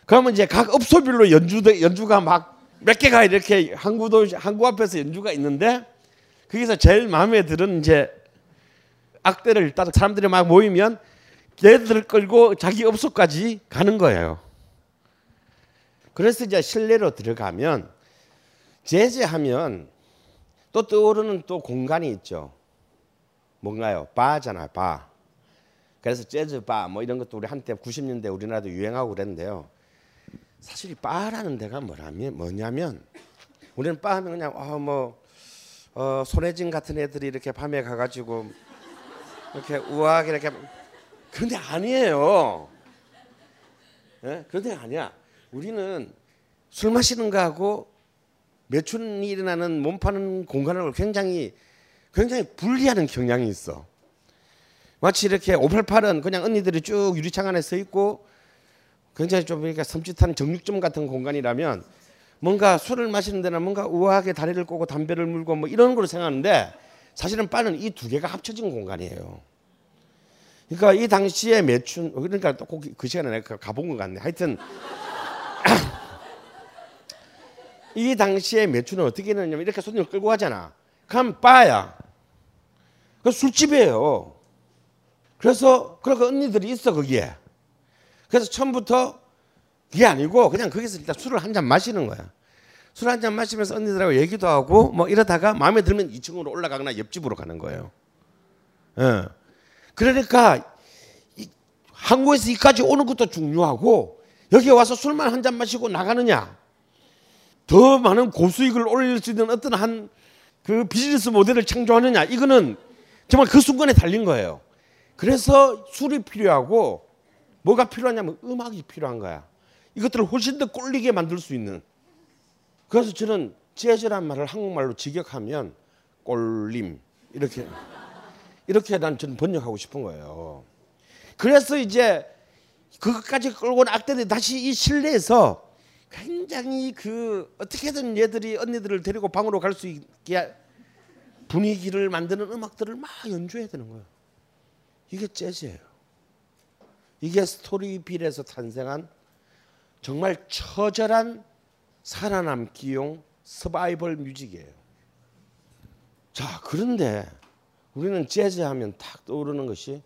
그러면 이제 각 업소별로 연주 연주가 막 몇 개가 이렇게 항구도 항구 앞에서 연주가 있는데 거기서 제일 마음에 드는 이제 악대를 따라 사람들이 막 모이면 얘들을 끌고 자기 업소까지 가는 거예요. 그래서 이제 실내로 들어가면 재즈하면 또 떠오르는 또 공간이 있죠. 뭔가요? 바잖아요, 바. 그래서 재즈 바뭐 이런 것도 우리 한때 90년대 우리나라도 유행하고 그랬는데요. 사실 이 바라는 데가 뭐라면 뭐냐면 우리는 바 하면 그냥 어뭐 어, 손혜진 같은 애들이 이렇게 밤에 가가지고 이렇게 우아하게 이렇게 그런데 아니에요. 예? 그런데 아니야. 우리는 술 마시는 거하고 매춘이 일어나는 몸 파는 공간을 굉장히 굉장히 분리하는 경향이 있어. 마치 이렇게 588은 그냥 언니들이 쭉 유리창 안에 서 있고 굉장히 좀 이렇게 섬찟한 정육점 같은 공간이라면 뭔가 술을 마시는 데나 뭔가 우아하게 다리를 꼬고 담배를 물고 뭐 이런 걸로 생각하는데 사실은 바는 이 두 개가 합쳐진 공간이에요. 그러니까 이 당시에 매춘 그러니까 또그 시간에 내가 가본 것 같네. 하여튼 이 당시에 매춘은 어떻게 했느냐면 이렇게 손님을 끌고 가잖아. 그럼 바야. 그 술집이에요. 그래서 그러고 언니들이 있어 거기에. 그래서 처음부터 그게 아니고 그냥 거기서 일단 술을 한 잔 마시는 거야. 술 한 잔 마시면서 언니들하고 얘기도 하고 뭐 이러다가 마음에 들면 2층으로 올라가거나 옆집으로 가는 거예요. 예. 그러니까 이, 한국에서 이까지 오는 것도 중요하고 여기 와서 술만 한 잔 마시고 나가느냐 더 많은 고수익을 올릴 수 있는 어떤 한 그 비즈니스 모델을 창조하느냐 이거는 정말 그 순간에 달린 거예요. 그래서 술이 필요하고 뭐가 필요하냐면 음악이 필요한 거야. 이것들을 훨씬 더 꼴리게 만들 수 있는. 그래서 저는 재즈란 말을 한국말로 직역하면 꼴림 이렇게 이렇게 난 저는 번역하고 싶은 거예요. 그래서 이제 그것까지 끌고 온 악대들이 다시 이 실내에서 굉장히 그 어떻게든 얘들이 언니들을 데리고 방으로 갈 수 있게 분위기를 만드는 음악들을 막 연주해야 되는 거예요. 이게 재즈예요. 이게 스토리빌에서 탄생한 정말 처절한 살아남기용 서바이벌 뮤직이에요. 자, 그런데 우리는 재즈 하면 탁 떠오르는 것이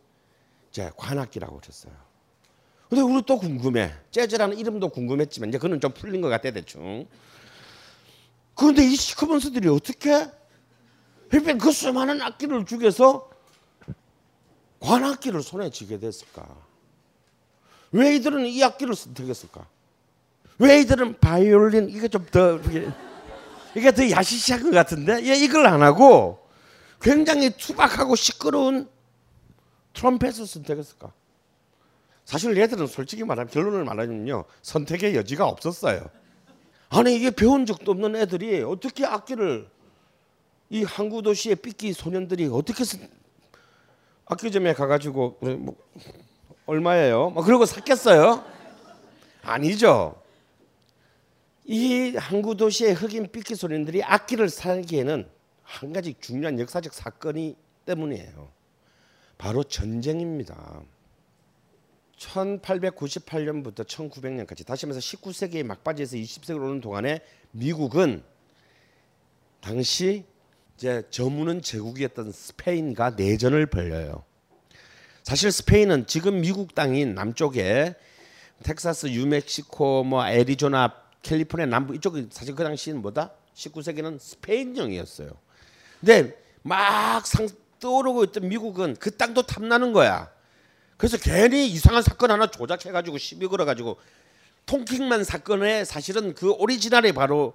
이제 관악기라고 그랬어요. 근데 우리 또 궁금해. 재즈라는 이름도 궁금했지만 이제 그는 좀 풀린 것 같아 대충. 그런데 이 시커먼스들이 어떻게 그 수많은 악기를 죽여서 관악기를 손에 쥐게 됐을까? 왜 이들은 이 악기를 선택했을까? 왜 이들은 바이올린 이게 좀 더 이게 더 야시시한 것 같은데 얘 이걸 안 하고 굉장히 투박하고 시끄러운 트럼펫을 선택했을까? 사실 얘들은 솔직히 말하면 결론을 말하면요 선택의 여지가 없었어요. 아니 이게 배운 적도 없는 애들이 어떻게 악기를 이 항구 도시의 삐끼 소년들이 어떻게 악기점에 가가지고 뭐 얼마예요? 막 그러고 샀겠어요? 아니죠. 이 항구 도시의 흑인 삐끼 소년들이 악기를 사기에는 한 가지 중요한 역사적 사건이 때문이에요. 바로 전쟁입니다. 1898년부터 1900년까지 다시 말해서 19세기의 막바지에서 20세기로 오는 동안에 미국은 당시 이제 저무는 제국이었던 스페인과 내전을 벌여요. 사실 스페인은 지금 미국 땅인 남쪽에 텍사스, 뉴멕시코, 뭐 애리조나, 캘리포니아 남부 이쪽은 사실 그 당시는 뭐다? 19세기는 스페인령이었어요. 근데 막 상 떠오르고 있던 미국은 그 땅도 탐나는 거야. 그래서 괜히 이상한 사건 하나 조작해가지고 시비 걸어가지고 통킹만 사건에 사실은 그 오리지널이 바로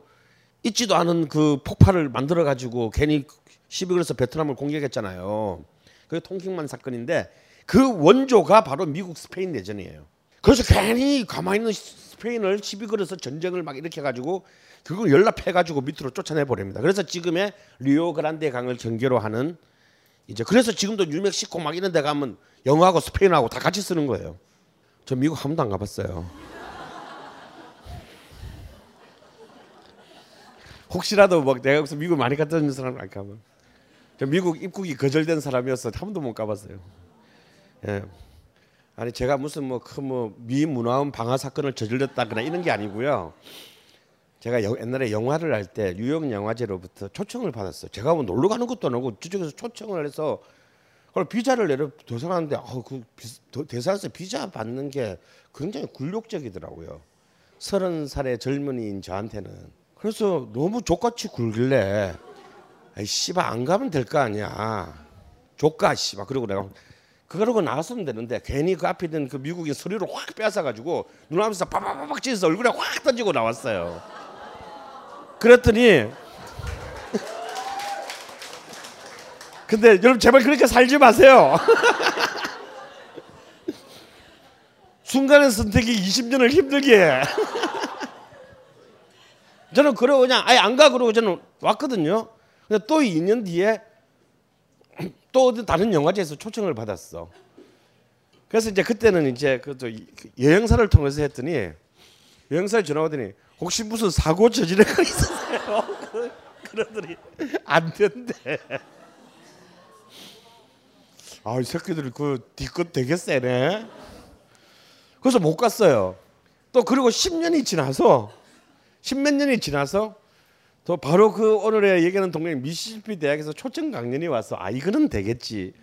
있지도 않은 그 폭발을 만들어 가지고 괜히 시비 걸어서 베트남을 공격했잖아요. 그게 통킹만 사건인데 그 원조가 바로 미국 스페인 내전이에요. 그래서 괜히 가만히 있는 스페인을 시비 걸어서 전쟁을 막 일으켜 가지고 그걸 연락해 가지고 밑으로 쫓아내 버립니다. 그래서 지금의 리오 그란데 강을 경계로 하는 이제 그래서 지금도 뉴멕시코 막 이런 데 가면 영어하고 스페인하고 다 같이 쓰는 거예요. 저 미국 한 번도 안 가봤어요. 혹시라도 막 내가 여기서 미국 많이 갔다 온 사람 안 가면 저 미국 입국이 거절된 사람이어서 한 번도 못 가봤어요. 예. 아니 제가 무슨 뭐 큰뭐 미문화원 방화 사건을 저질렀다거나 이런 게 아니고요. 제가 여- 옛날에 영화를 할 때 뉴욕 영화제로부터 초청을 받았어요. 제가 뭐 놀러 가는 것도 아니고 저쪽에서 초청을 해서 그걸 비자를 내려 도서관인데 어, 그 비- 도- 대사에서 비자 받는 게 굉장히 굴욕적이더라고요. 서른 살의 젊은이인 저한테는 그래서 너무 족같이 굴길래 아이 씨발 안 가면 될 거 아니야. 조까 씨발 그러고 내가 그러고 나왔으면 되는데 괜히 그 앞에 있는 그 미국인 서류를 확 빼앗아 가지고 눈앞에서 빠바바박 찢어서 얼굴에 확 던지고 나왔어요. 그랬더니 근데 여러분 제발 그렇게 살지 마세요. 순간의 선택이 20년을 힘들게 해. 저는 그러고 그냥 아예 안 가 그러고 저는 왔거든요. 근데 또 2년 뒤에 또 다른 영화제에서 초청을 받았어. 그래서 이제 그때는 이제 그또 여행사를 통해서 했더니 여행사에 전화 오더니 혹시 무슨 사고 저지른 거 있으세요? 그- 그러더니 안 된대. 아, 이 새끼들이 그 뒤끝 되게 세네. 그래서 못 갔어요. 또 그리고 10년이 지나서 십몇 년이 지나서 또 바로 그 오늘의 얘기하는 동네 미시시피 대학에서 초청 강연이 와서 아 이거는 되겠지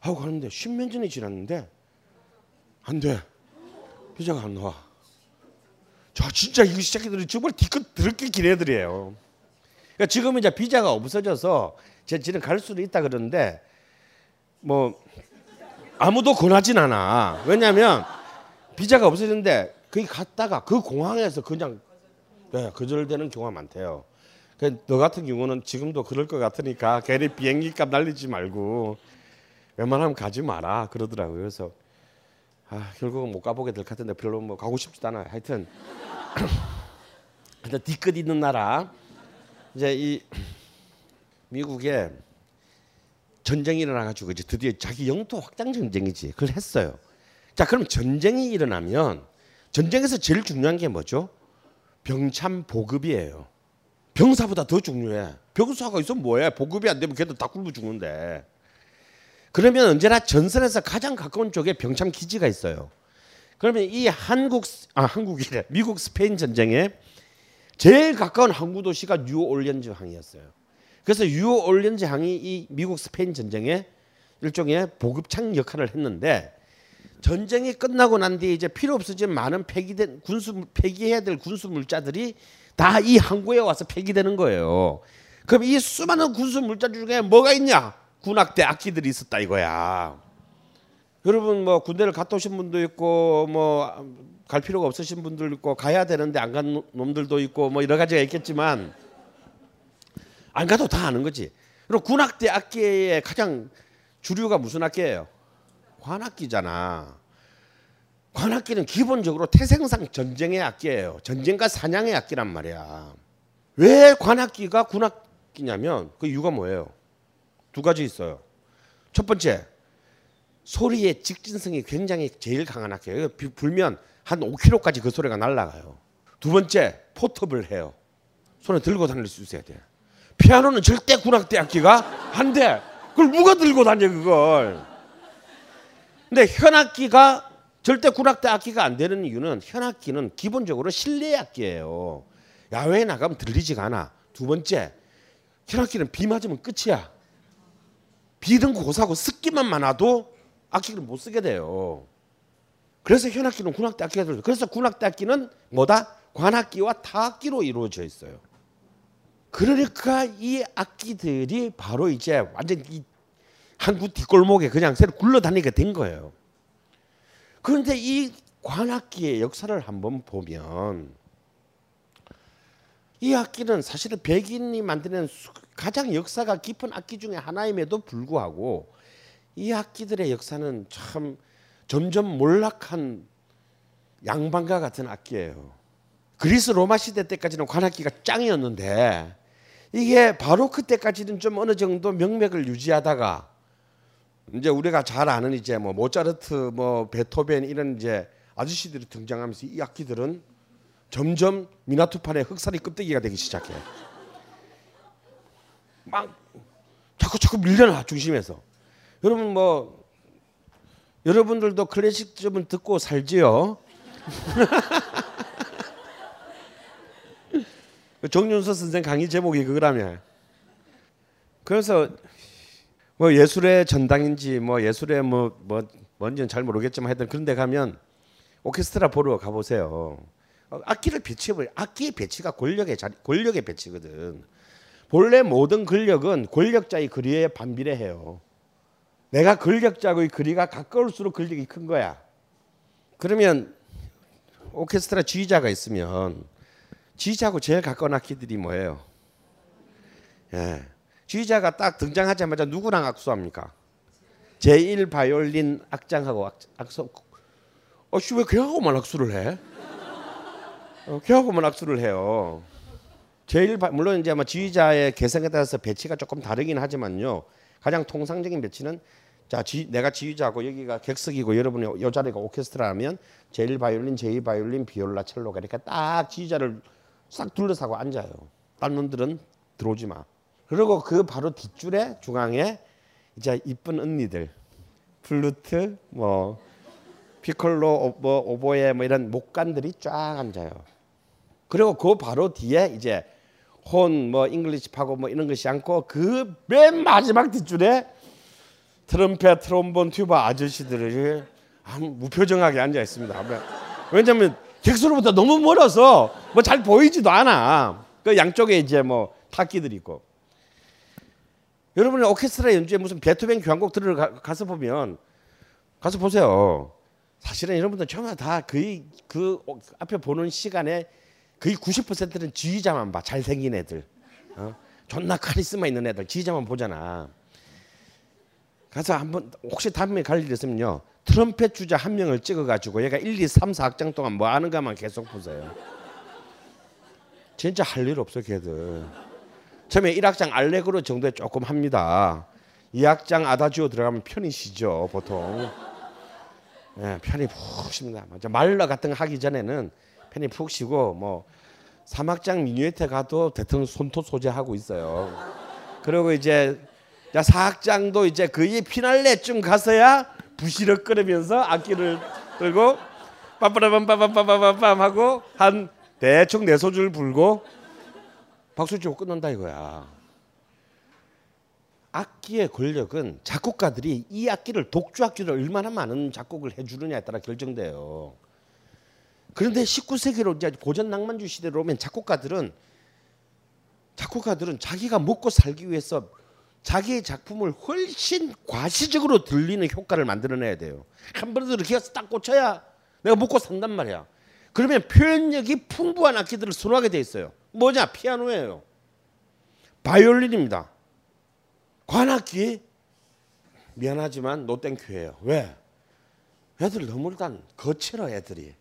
하고 가는데 십몇 년이 지났는데 안 돼. 비자가 안 나와. 저 진짜 이 새끼들이 정말 뒤끝 더럽게 긴 애들이에요. 그러니까 지금 이제 비자가 없어져서 제 지는 갈 수도 있다 그러는데 뭐 아무도 권하진 않아. 왜냐하면 비자가 없어졌는데 거기 갔다가 그 공항에서 그냥 네, 거절되는 경우가 많대요. 그너 같은 경우는 지금도 그럴 것 같으니까 괜히 비행기 값 날리지 말고 웬만하면 가지 마라 그러더라고요. 그래서 아, 결국은 못 가보게 될 것 같은데 별로 뭐 가고 싶지도 않아요. 하여튼 하여튼 뒤끝 있는 나라 이제 이 미국에 전쟁이 일어나가지고 이제 드디어 자기 영토 확장 전쟁이지 그걸 했어요. 자 그럼 전쟁이 일어나면 전쟁에서 제일 중요한 게 뭐죠? 병참 보급이에요. 병사보다 더 중요해. 병사가 있으면 뭐해? 보급이 안 되면 걔도 다 굶어 죽는데. 그러면 언제나 전선에서 가장 가까운 쪽에 병참 기지가 있어요. 그러면 이 한국 아 한국이래 미국 스페인 전쟁에 제일 가까운 항구 도시가 뉴올리언즈 항이었어요. 그래서 뉴올리언즈 항이 이 미국 스페인 전쟁에 일종의 보급창 역할을 했는데 전쟁이 끝나고 난 뒤에 이제 필요 없어진 많은 폐기된 군수 폐기해야 될 군수 물자들이 다 이 항구에 와서 폐기되는 거예요. 그럼 이 수많은 군수 물자 중에 뭐가 있냐? 군악대 악기들이 있었다 이거야. 여러분 뭐 군대를 갔다 오신 분도 있고 뭐 갈 필요가 없으신 분들 있고 가야 되는데 안 간 놈들도 있고 뭐 여러 가지가 있겠지만 안 가도 다 아는 거지. 그리고 군악대 악기의 가장 주류가 무슨 악기예요? 관악기잖아. 관악기는 기본적으로 태생상 전쟁의 악기예요. 전쟁과 사냥의 악기란 말이야. 왜 관악기가 군악기냐면 그 이유가 뭐예요? 두 가지 있어요. 첫 번째, 소리의 직진성이 굉장히 제일 강한 악기예요. 비- 불면 한 5km까지 그 소리가 날아가요. 두 번째, 포터블해요. 손에 들고 다닐 수 있어야 돼. 피아노는 절대 군악대 악기가 안 돼. 그걸 누가 들고 다녀 그걸? 근데 현악기가 절대 군악대 악기가 안 되는 이유는 현악기는 기본적으로 실내 악기예요. 야외에 나가면 들리지가 않아. 두 번째, 현악기는 비 맞으면 끝이야. 비는 고사고 습기만 많아도 악기를 못 쓰게 돼요. 그래서 현악기는 군악대 악기가 들어. 그래서 군악대 악기는 뭐다? 관악기와 타악기로 이루어져 있어요. 그러니까 이 악기들이 바로 이제 완전 이 한구 뒷골목에 그냥 새로 굴러다니게 된 거예요. 그런데 이 관악기의 역사를 한번 보면 이 악기는 사실은 백인이 만드는 수- 가장 역사가 깊은 악기 중에 하나임에도 불구하고 이 악기들의 역사는 참 점점 몰락한 양반과 같은 악기예요. 그리스 로마 시대 때까지는 관악기가 짱이었는데 이게 바로 그때까지는 좀 어느 정도 명맥을 유지하다가 이제 우리가 잘 아는 이제 뭐 모차르트 뭐 베토벤 이런 이제 아저씨들이 등장하면서 이 악기들은 점점 미나투판의 흑살이 껍데기가 되기 시작해. 막 자꾸 자꾸 밀려나 중심에서. 여러분 뭐 여러분들도 클래식 좀 듣고 살지요. 정윤서 선생 강의 제목이 그거라며. 그래서 뭐 예술의 전당인지 뭐 예술의 뭐, 뭐 뭔지는 잘 모르겠지만 하여튼 그런 데 가면 오케스트라 보러 가보세요. 어, 악기를 배치해 악기의 배치가 권력의 자리 권력의 배치거든. 본래 모든 권력은 권력자의 거리에 반비례해요. 내가 권력자의 거리가 가까울수록 권력이 큰 거야. 그러면 오케스트라 지휘자가 있으면 지휘자하고 제일 가까운 악기들이 뭐예요? 예. 지휘자가 딱 등장하자마자 누구랑 악수합니까? 제1 바이올린 악장하고 악, 악수. 어 씨 왜 걔하고만 악수를 해? 어, 걔하고만 악수를 해요. 제일 바, 물론 이제 아마 지휘자의 개성에 따라서 배치가 조금 다르긴 하지만요. 가장 통상적인 배치는 자 지, 내가 지휘자고 여기가 객석이고 여러분이 요 자리가 오케스트라면 제일 바이올린, 제2 바이올린, 비올라, 첼로 그러니까 딱 지휘자를 싹 둘러싸고 앉아요. 딴 놈들은 들어오지 마. 그리고 그 바로 뒷줄에 중앙에 이제 이쁜 언니들 플루트 뭐 피콜로 오, 뭐 오보에 뭐 이런 목관들이 쫙 앉아요. 그리고 그 바로 뒤에 이제 혼 뭐 잉글리시하고 뭐 이런 것이 앉고 그 맨 마지막 뒷줄에 트럼펫, 트롬본, 튜바 아저씨들이 무표정하게 앉아 있습니다. 왜냐하면 객수로부터 너무 멀어서 뭐 잘 보이지도 않아. 그 양쪽에 이제 뭐 타기들이 있고. 여러분이 오케스트라 연주에 무슨 베토벤 교향곡 들어가서 보면 가서 보세요. 사실은 여러분들 전부 다 거의 그 앞에 보는 시간에 거의 90%는 지휘자만 봐. 잘생긴 애들. 어? 존나 카리스마 있는 애들 지휘자만 보잖아. 가서 한번 혹시 다음에 갈 일 있으면요. 트럼펫 주자 한 명을 찍어 가지고 얘가 1, 2, 3, 4악장 동안 뭐 하는가만 계속 보세요. 진짜 할 일 없어 걔들. 처음에 1악장 알레그로 정도에 조금 합니다. 2악장 아다지오 들어가면 편히 쉬죠 보통. 예, 편히 푹 쉽니다. 말러 같은 거 하기 전에는 편히 푹 쉬고 뭐 3악장 미뉴에트 가도 대통령 손톱 소재하고 있어요. 그리고 이제 자 4악장도 이제 거의 피날레쯤 가서야 부시럭거리면서 악기를 들고 빰빠라빰빰빰빰빰빰 하고 한 대충 네 소줄 불고 박수 치고 끝난다 이거야. 악기의 권력은 작곡가들이 이 악기를 독주 악기를 얼마나 많은 작곡을 해주느냐에 따라 결정돼요. 그런데 19세기로 이제 고전 낭만주 시대로 오면 작곡가들은 작곡가들은 자기가 먹고 살기 위해서 자기의 작품을 훨씬 과시적으로 들리는 효과를 만들어내야 돼요. 한 번도 이렇게 해서 딱 꽂혀야 내가 먹고 산단 말이야. 그러면 표현력이 풍부한 악기들을 선호하게 돼 있어요. 뭐냐? 피아노예요. 바이올린입니다. 관악기 미안하지만 노땡큐예요. 왜? 애들 너무 일단 거칠어 애들이.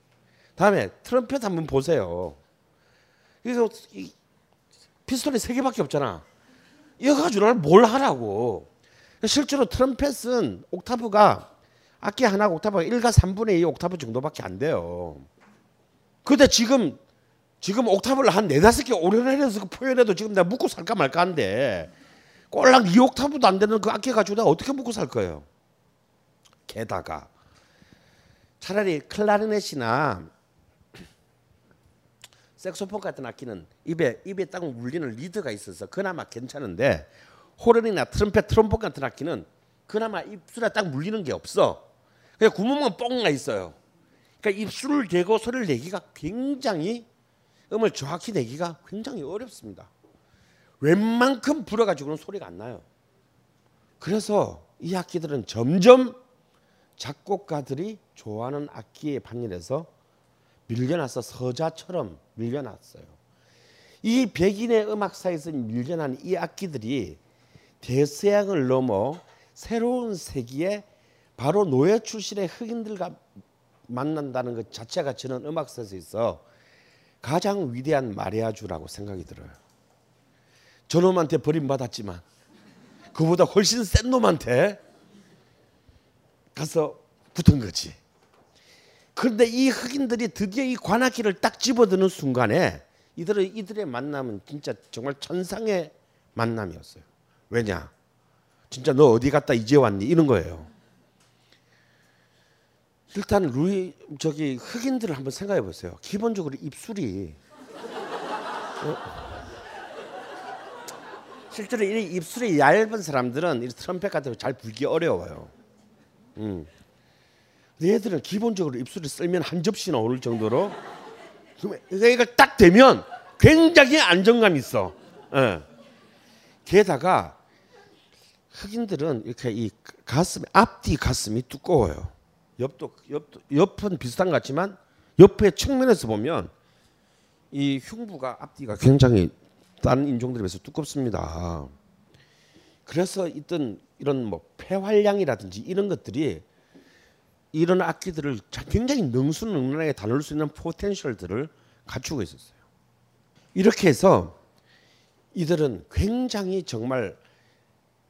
다음에 트럼펫 한번 보세요. 그래서 이 피스톨이 세 개밖에 없잖아. 이거 가지고 뭘 하라고. 실제로 트럼펫은 옥타브가 악기 하나 옥타브가 1가 3분의 2 옥타브 정도밖에 안 돼요. 근데 지금 지금 옥타브를 한 네다섯 개 오려내려서 표현해도 지금 내가 묵고 살까 말까 한데 꼴랑 2옥타브도 안 되는 그 악기 가지고 내가 어떻게 묵고 살 거예요. 게다가 차라리 클라리넷이나 색소폰 같은 악기는 입에 입에 딱 물리는 리드가 있어서 그나마 괜찮은데 호른이나 트럼펫, 트럼폰 같은 악기는 그나마 입술에 딱 물리는 게 없어. 그냥 구멍만 뻥나 있어요. 그러니까 입술을 대고 소리를 내기가 굉장히 음을 정확히 내기가 굉장히 어렵습니다. 웬만큼 불어가지고는 소리가 안 나요. 그래서 이 악기들은 점점 작곡가들이 좋아하는 악기에 반열해서 밀려나서 서자처럼 밀려났어요. 이 백인의 음악사에서 밀려난 이 악기들이 대서양을 넘어 새로운 세기에 바로 노예 출신의 흑인들과 만난다는 것 자체가 저는 음악사에서 있어 가장 위대한 마리아주라고 생각이 들어요. 저놈한테 버림받았지만 그보다 훨씬 센 놈한테 가서 붙은 거지. 그런데 이 흑인들이 드디어 이 관악기를 딱 집어드는 순간에 이들의 이들의 만남은 진짜 정말 천상의 만남이었어요. 왜냐? 진짜 너 어디 갔다 이제 왔니? 이런 거예요. 일단 루이 저기 흑인들을 한번 생각해 보세요. 기본적으로 입술이 어? 실제로 이 입술이 얇은 사람들은 이 트럼펫 같은 거 잘 불기 어려워요. 음. 얘들은 기본적으로 입술을 쓸면 한 접시나 오를 정도로 이걸 딱 대면 굉장히 안정감 있어. 예. 게다가 흑인들은 이렇게 이 가슴 앞뒤 가슴이 두꺼워요. 옆도 옆도 옆은 비슷한 것 같지만 옆에 측면에서 보면 이 흉부가 앞뒤가 굉장히 다른 인종들에 비해서 두껍습니다. 그래서 있던 이런 뭐 폐활량이라든지 이런 것들이 이런 악기들을 굉장히 능수능란하게 다룰 수 있는 포텐셜들을 갖추고 있었어요. 이렇게 해서 이들은 굉장히 정말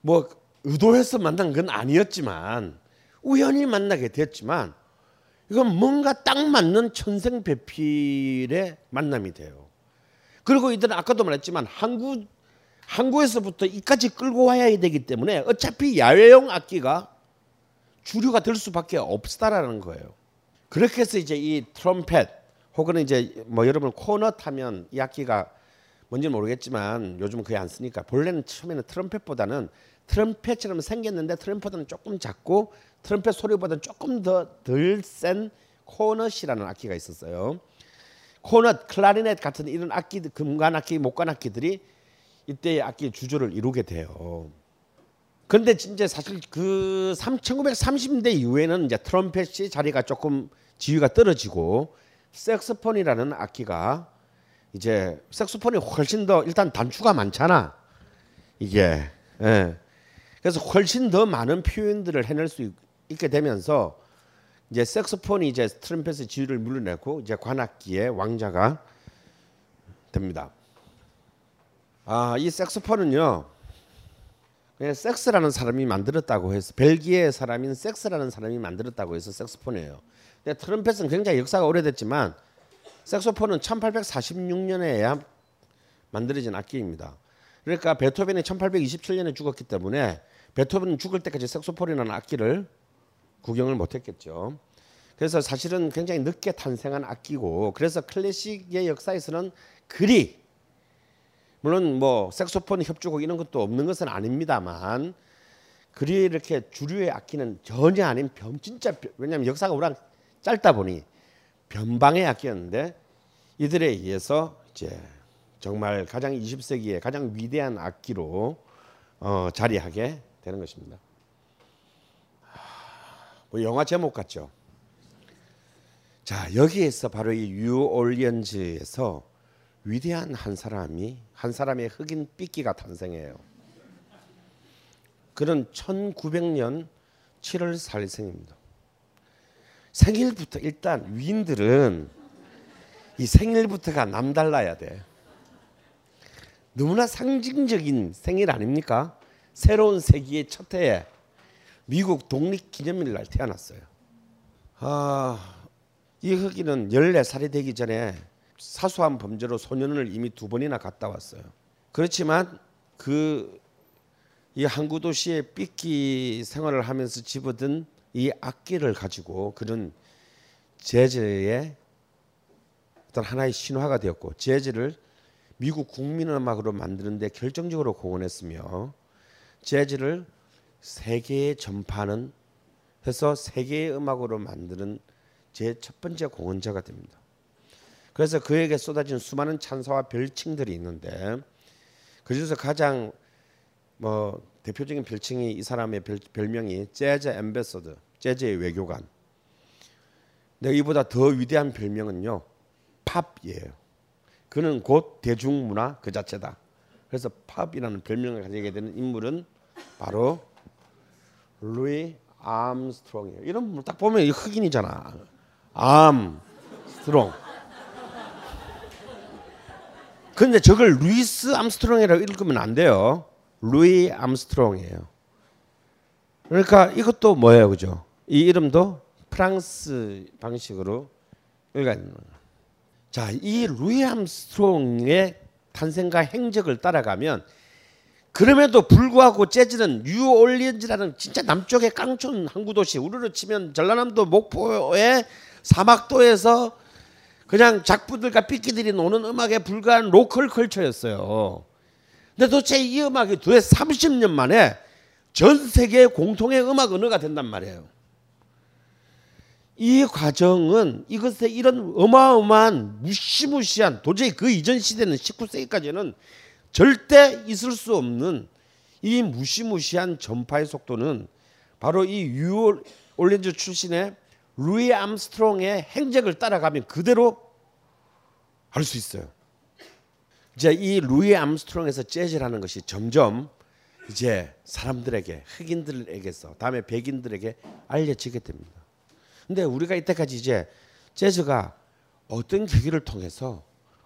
뭐 의도해서 만난 건 아니었지만 우연히 만나게 됐지만 이건 뭔가 딱 맞는 천생배필의 만남이 돼요. 그리고 이들은 아까도 말했지만 한국 한국에서부터 이까지 끌고 와야 되기 때문에 어차피 야외용 악기가 주류가 될 수밖에 없다라는 거예요. 그렇게 해서 이제 이 트럼펫 혹은 이제 뭐 여러분 코넛 하면 이 악기가 뭔지 모르겠지만 요즘 거의 안 쓰니까 본래는 처음에는 트럼펫보다는 트럼펫처럼 생겼는데 트럼펫은 조금 작고 트럼펫 소리보다는 조금 더 덜 센 코넛이라는 악기가 있었어요. 코넛, 클라리넷 같은 이런 악기, 금관 악기, 목관 악기들이 이때의 악기 주조를 이루게 돼요. 그런데 진짜 사실 그 1930대 이후에는 이제 트럼펫이 자리가 조금 지위가 떨어지고 색소폰이라는 악기가 이제 색소폰이 훨씬 더 일단 단추가 많잖아. 이게 예. 그래서 훨씬 더 많은 표현들을 해낼 수 있게 되면서 이제 색소폰이 이제 트럼펫의 지위를 물러내고 이제 관악기의 왕자가 됩니다. 아, 이 색소폰은요. 그냥 섹스라는 사람이 만들었다고 해서 벨기에 사람인 섹스라는 사람이 만들었다고 해서 색소폰이에요. 근데 트럼펫은 굉장히 역사가 오래됐지만 색소폰은 1846년에야 만들어진 악기입니다. 그러니까 베토벤이 1827년에 죽었기 때문에 베토벤은 죽을 때까지 색소폰이라는 악기를 구경을 못했겠죠. 그래서 사실은 굉장히 늦게 탄생한 악기고 그래서 클래식의 역사에서는 그리 물론 뭐 색소폰 협주곡 이런 것도 없는 것은 아닙니다만 그리 이렇게 주류의 악기는 전혀 아닌 변 진짜 왜냐하면 역사가 워낙 짧다 보니 변방의 악기였는데 이들에 의해서 이제 정말 가장 20세기의 가장 위대한 악기로 어, 자리하게 되는 것입니다. 뭐 영화 제목 같죠. 자 여기에서 바로 이 뉴올리언즈에서 위대한 한 사람이 한 사람의 흑인 삐끼가 탄생해요. 그는 1900년 7월 4일 생입니다. 생일부터 일단 위인들은 이 생일부터가 남달라야 돼. 너무나 상징적인 생일 아닙니까? 새로운 세기의 첫 해에 미국 독립기념일 날 태어났어요. 아, 이 흑인은 14살이 되기 전에 사소한 범죄로 소년을 이미 두 번이나 갔다 왔어요. 그렇지만 그 이 항구 도시의 삐끼 생활을 하면서 집어든 이 악기를 가지고 그는 재즈의 어떤 하나의 신화가 되었고 재즈를 미국 국민음악으로 만드는데 결정적으로 공헌했으며 재즈를 세계에 전파하는 해서 세계의 음악으로 만드는 제 첫 번째 공헌자가 됩니다. 그래서 그에게 쏟아진 수많은 찬사와 별칭들이 있는데 그 중에서 가장 뭐 대표적인 별칭이 이 사람의 별, 별명이 재즈 엠베서드, 재즈의 외교관. 근데 이보다 더 위대한 별명은요 팝이에요. 그는 곧 대중문화 그 자체다. 그래서 팝이라는 별명을 가지게 되는 인물은 바로 루이 암스트롱이에요. 분 딱 보면 흑인이잖아. 암스트롱. 근데 저걸 루이스 암스트롱이라고 읽으면 안 돼요. 루이 암스트롱이에요. 그러니까 이것도 뭐예요, 그죠? 이 이름도 프랑스 방식으로 여기가 있는 거예요. 자, 이 루이 암스트롱의 탄생과 행적을 따라가면 그럼에도 불구하고 재즈는 뉴올리언즈라는 진짜 남쪽의 깡촌 항구 도시 우리로 치면 전라남도 목포의 삼학도에서 그냥 작부들과 삐끼들이 노는 음악에 불과한 local culture였어요. 근데 도대체 이 음악이 도대체 30년 만에 전 세계 공통의 음악 언어가 된단 말이에요. 이 과정은 이것에 이런 어마어마한 무시무시한 도저히 그 이전 시대는 19세기까지는 절대 있을 수 없는 이 무시무시한 전파의 속도는 바로 이 뉴올리언즈 출신의 루이 암스트롱의 행적을 따라가면 그대로 할 수 있어요. 이제 이 루이 암스트롱에서 재즈라는 것이 점점 이제 사람들에게 흑인들에게서 다음에 백인들에게 알려지게 됩니다. 근데 우리가 이때까지 이제 재즈가 어떤 계기를 통해서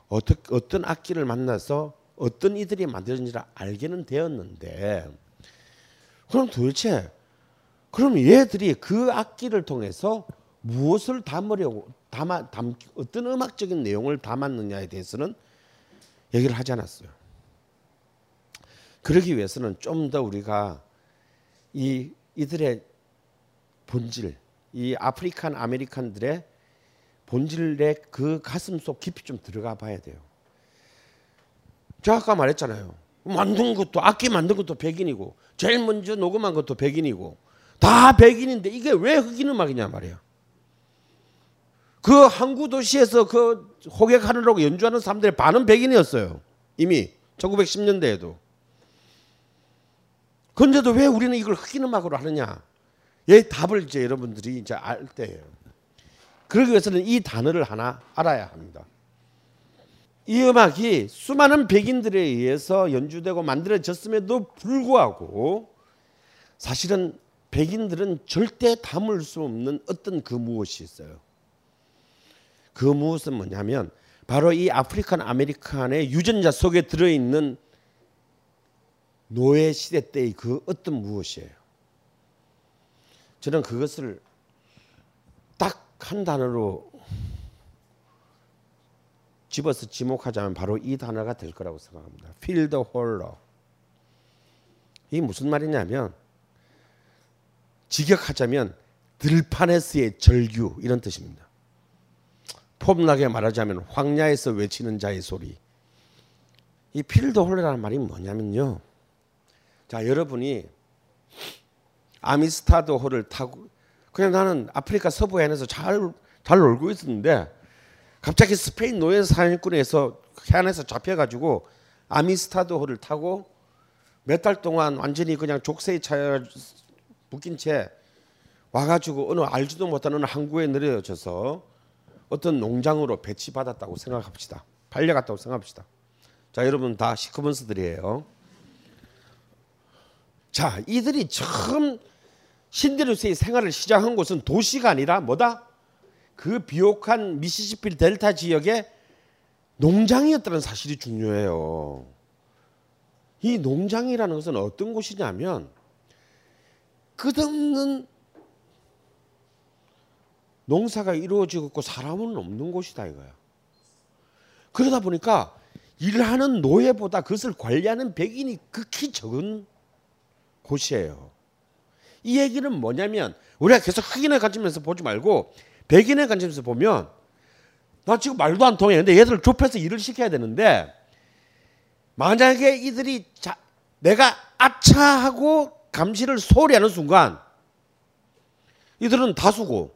어떤 어떤 악기를 만나서 어떤 이들이 만들었는지를 알게는 되었는데 그럼 도대체 그럼 얘들이 그 악기를 통해서 무엇을 담으려고 담아 담 어떤 음악적인 내용을 담았느냐에 대해서는 얘기를 하지 않았어요. 그러기 위해서는 좀 더 우리가 이 이들의 본질, 이 African American들의 본질의 그 가슴 속 깊이 좀 들어가 봐야 돼요. 제가 아까 말했잖아요. 만든 것도 악기 만든 것도 백인이고 제일 먼저 녹음한 것도 백인이고 다 백인인데 이게 왜 흑인 음악이냐 말이야. 그 항구 도시에서 그 호객하느라고 연주하는 사람들의 반은 백인이었어요. 이미 1910년대에도. 그런데도 왜 우리는 이걸 흑인 음악으로 하느냐? 얘 답을 이제 여러분들이 이제 알 때예요. 그러기 위해서는 이 단어를 하나 알아야 합니다. 이 음악이 수많은 백인들에 의해서 연주되고 만들어졌음에도 불구하고 사실은 백인들은 절대 담을 수 없는 어떤 그 무엇이 있어요. 그 무엇은 뭐냐면 바로 이 African American의 유전자 속에 들어 있는 노예 시대 때의 그 어떤 무엇이에요. 저는 그것을 딱 한 단어로 집어서 지목하자면 바로 이 단어가 될 거라고 생각합니다. Field holler. 이 무슨 말이냐면 직역하자면 들판에서의 절규 이런 뜻입니다. 폼나게 말하자면 황야에서 외치는 자의 소리. 이 field holler라는 말이 뭐냐면요. 자 여러분이 아미스타드호를 타고 그냥 나는 아프리카 서부 해안에서 잘, 잘 놀고 있었는데 갑자기 스페인 노예 사냥꾼에서 해안에서 잡혀가지고 아미스타드 홀을 타고 몇 달 동안 완전히 그냥 족쇄에 차 묶인 채 와가지고 어느 알지도 못하는 항구에 내려져서 어떤 농장으로 배치받았다고 생각합시다. 팔려갔다고 생각합시다. 자, 여러분 다 시커먼스들이에요. 자, 이들이 처음 신데루스의 생활을 시작한 곳은 도시가 아니라 뭐다? 그 비옥한 미시시피 델타 지역의 농장이었다는 사실이 중요해요. 이 농장이라는 것은 어떤 곳이냐면 끝없는 농사가 이루어지고 있고 사람은 없는 곳이다 이거야. 그러다 보니까 일하는 노예보다 그것을 관리하는 백인이 극히 적은 곳이에요. 이 얘기는 뭐냐면 우리가 계속 흑인의 관점에서 보지 말고 백인의 관점에서 보면 나 지금 말도 안 통해. 근데 얘들을 좁혀서 일을 시켜야 되는데 만약에 이들이 자, 내가 아차하고 감시를 소홀히 하는 순간 이들은 다수고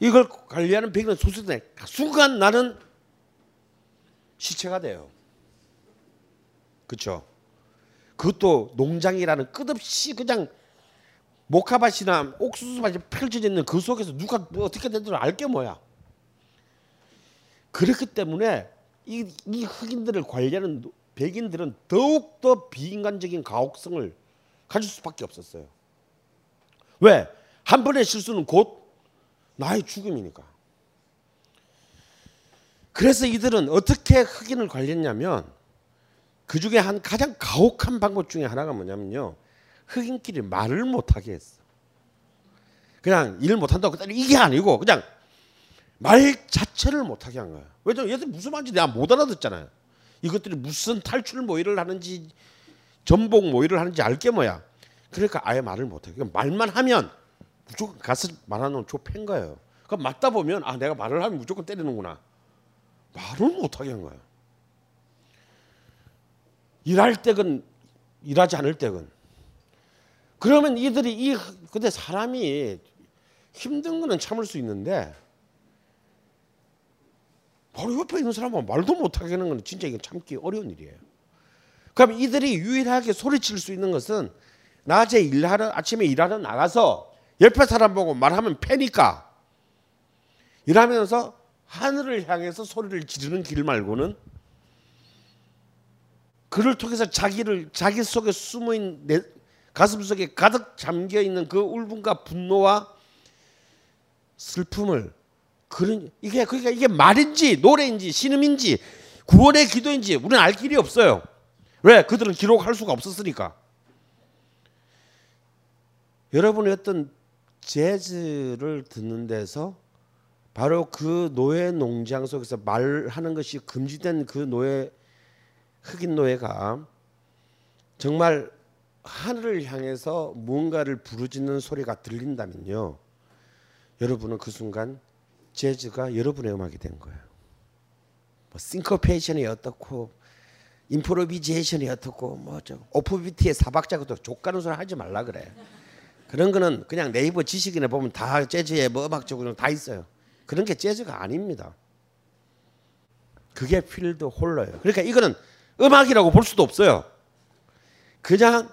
이걸 관리하는 백인은 소수인데 순간 나는 시체가 돼요. 그렇죠? 그것도 농장이라는 끝없이 그냥 모카밭이나 옥수수밭이 펼쳐져 있는 그 속에서 누가 뭐 어떻게 되든 알게 뭐야. 그렇기 때문에 이, 이 흑인들을 관리하는 노- 백인들은 더욱 더 비인간적인 가혹성을 가질 수밖에 없었어요. 왜? 한 번의 실수는 곧 나의 죽음이니까. 그래서 이들은 어떻게 흑인을 관리했냐면 그 중에 한 가장 가혹한 방법 중에 하나가 뭐냐면요. 흑인끼리 말을 못하게 했어. 그냥 일 못한다고 이게 아니고 그냥 말 자체를 못하게 한 거야. 왜냐면 얘들 무슨 말인지 내가 못 알아듣잖아요. 이것들이 무슨 탈출 모의를 하는지 전복 모의를 하는지 알게 뭐야. 그러니까 아예 말을 못해. 그냥 말만 하면 무조건 가서 말하는 좁힌 거예요. 그럼 맞다 보면 아 내가 말을 하면 무조건 때리는구나. 말을 못하게 한 거예요. 일할 때건 일하지 않을 때건. 그러면 이들이 이 근데 사람이 힘든 거는 참을 수 있는데 바로 옆에 있는 사람은 말도 못하게 하는 건 진짜 이게 참기 어려운 일이에요. 그럼 이들이 유일하게 소리칠 수 있는 것은 낮에 일하러 아침에 일하러 나가서 옆에 사람 보고 말하면 패니까 일하면서 하늘을 향해서 소리를 지르는 길 말고는 그를 통해서 자기를 자기 속에 숨어 있는 내 가슴 속에 가득 잠겨 있는 그 울분과 분노와 슬픔을 그런 이게 그러니까 이게 말인지 노래인지 신음인지 구원의 기도인지 우리는 알 길이 없어요. 왜? 그들은 기록할 수가 없었으니까. 여러분이 어떤 재즈를 듣는 데서 바로 그 노예 농장 속에서 말하는 것이 금지된 그 노예 흑인 노예가 정말 하늘을 향해서 무언가를 부르짖는 소리가 들린다면요. 여러분은 그 순간 재즈가 여러분의 음악이 된 거예요. 뭐 syncopation이 어떻고 improvisation이 어떻고 뭐 저 offbeat의 사박자고도 좆까는 소리 하지 말라 그래. 그런 거는 그냥 네이버 지식인에 보면 다 재즈의 뭐 음악적으로 다 있어요. 그런 게 재즈가 아닙니다. 그게 필드 홀러예요. 그러니까 이거는 음악이라고 볼 수도 없어요. 그냥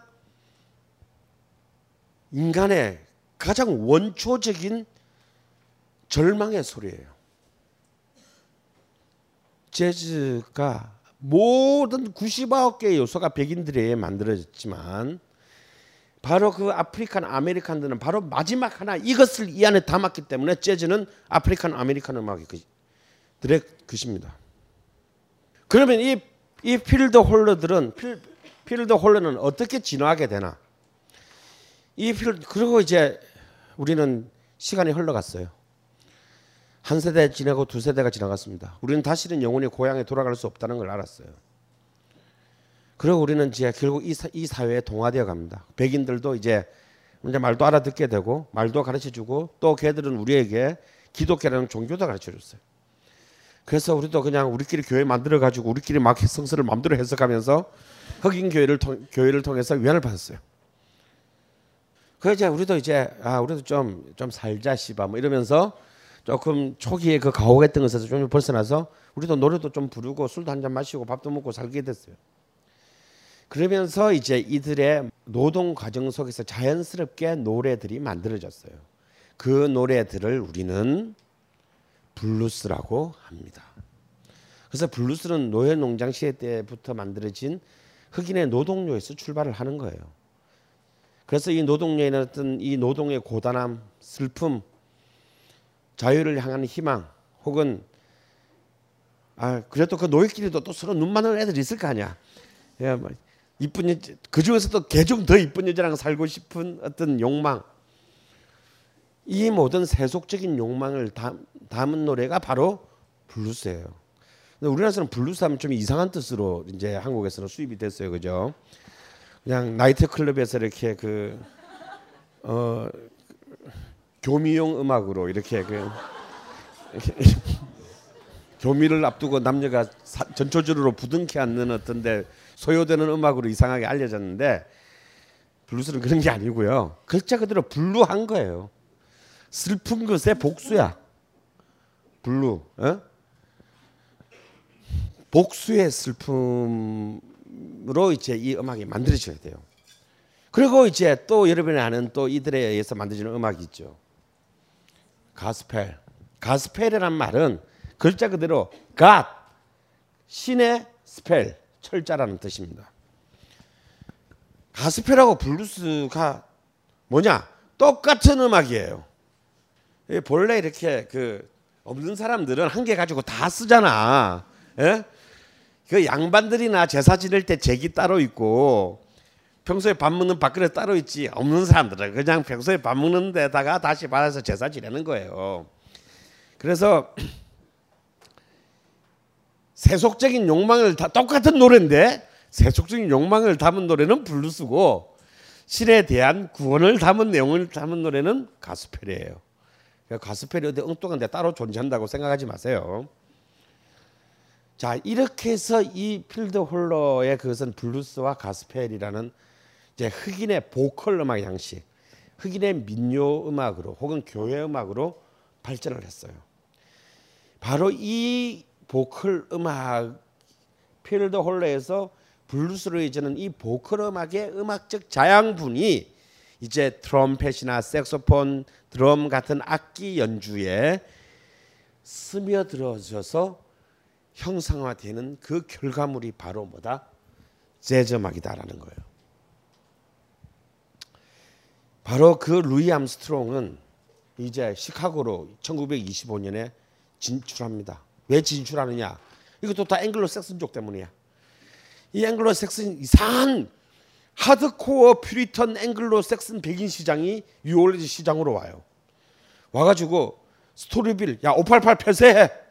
인간의 가장 원초적인 절망의 소리예요. 재즈가 모든 99개의 요소가 백인들에 만들어졌지만 바로 그 African American들은 바로 마지막 하나 이것을 이 안에 담았기 때문에 재즈는 African American 음악의 그- 것입니다. 그러면 이, 이 field holler들은 필, field holler는 어떻게 진화하게 되나? 이 field 그리고 이제 우리는 시간이 흘러갔어요. 한 세대 지나고 두 세대가 지나갔습니다. 우리는 다시는 영원히 고향에 돌아갈 수 없다는 걸 알았어요. 그리고 우리는 이제 결국 이, 사, 이 사회에 동화되어 갑니다. 백인들도 이제 이제 말도 알아듣게 되고 말도 가르쳐 주고 또 걔들은 우리에게 기독교라는 종교도 가르쳐 줬어요. 그래서 우리도 그냥 우리끼리 교회 만들어 가지고 우리끼리 막 성서를 마음대로 해석하면서 흑인 교회를 통, 교회를 통해서 위안을 받았어요. 그 이제 우리도 이제 아 우리도 좀 좀 살자 씨바 뭐 이러면서 조금 초기에 그 가혹했던 것에서 좀 벗어나서 우리도 노래도 좀 부르고 술도 한 잔 마시고 밥도 먹고 살게 됐어요. 그러면서 이제 이들의 노동 과정 속에서 자연스럽게 노래들이 만들어졌어요. 그 노래들을 우리는 블루스라고 합니다. 그래서 블루스는 노예 농장 시대 때부터 만들어진 흑인의 노동요에서 출발을 하는 거예요. 그래서 이 노동요에는 어떤 이 노동의 고단함, 슬픔, 자유를 향한 희망, 혹은 아 그래도 그 노예끼리도 또 서로 눈 맞은 애들이 있을 거 아니야. 예, 뭐 이쁜 여자, 그 중에서도 개중 더 이쁜 여자랑 살고 싶은 어떤 욕망. 이 모든 세속적인 욕망을 담, 담은 노래가 바로 블루스예요. 우리나라에서는 블루스 하면 좀 이상한 뜻으로 이제 한국에서는 수입이 됐어요, 그죠? 그냥 나이트 클럽에서 이렇게 그 어, 교미용 음악으로 이렇게 그 교미를 앞두고 남녀가 사, 전초적으로 부둥켜안는 어떤데 소요되는 음악으로 이상하게 알려졌는데 블루스는 그런 게 아니고요. 글자 그대로 blue한 거예요. 슬픈 것의 복수야. blue, 어? 복수의 슬픔으 로 이제 이 음악이 만들어져야 돼요. 그리고 이제 또 여러분이 아는 또 이들에 의해서 만들어지는 음악이 있죠. 가스펠. 가스펠이란 말은 글자 그대로 God, 신의 spell, 철자라는 뜻입니다. 가스펠하고 블루스가 뭐냐? 똑같은 음악이에요. 본래 이렇게 그 없는 사람들은 한 개 가지고 다 쓰잖아. 예? 그 양반들이나 제사 지낼 때 제기 따로 있고 평소에 밥 먹는 밥그릇 따로 있지 없는 사람들은 그냥 평소에 밥 먹는 데다가 다시 받아서 제사 지내는 거예요. 그래서 세속적인 욕망을 다 똑같은 노래인데 세속적인 욕망을 담은 노래는 블루스고 신에 대한 구원을 담은 내용을 담은 노래는 가스펠이에요. 가스펠이 어디 엉뚱한 데 따로 존재한다고 생각하지 마세요. 자 이렇게 해서 이 field holler의 그것은 블루스와 가스펠이라는 이제 흑인의 보컬 음악 양식, 흑인의 민요 음악으로 혹은 교회 음악으로 발전을 했어요. 바로 이 보컬 음악 field holler에서 블루스로 이제는 이 보컬 음악의 음악적 자양분이 이제 트럼펫이나 색소폰, 드럼 같은 악기 연주에 스며들어져서 형상화되는 그 결과물이 바로 뭐다? 재즈 음악이다라는 거예요. 바로 그 루이 암스트롱은 이제 시카고로 1925년에 진출합니다. 왜 진출하느냐? 이것도 다 앵글로 섹슨족 때문이야. 이 앵글로 색슨 이상한 하드코어 Puritan 앵글로 색슨 백인 시장이 뉴올린즈 시장으로 와요. 와가지고 스토리빌 야 588 폐쇄해.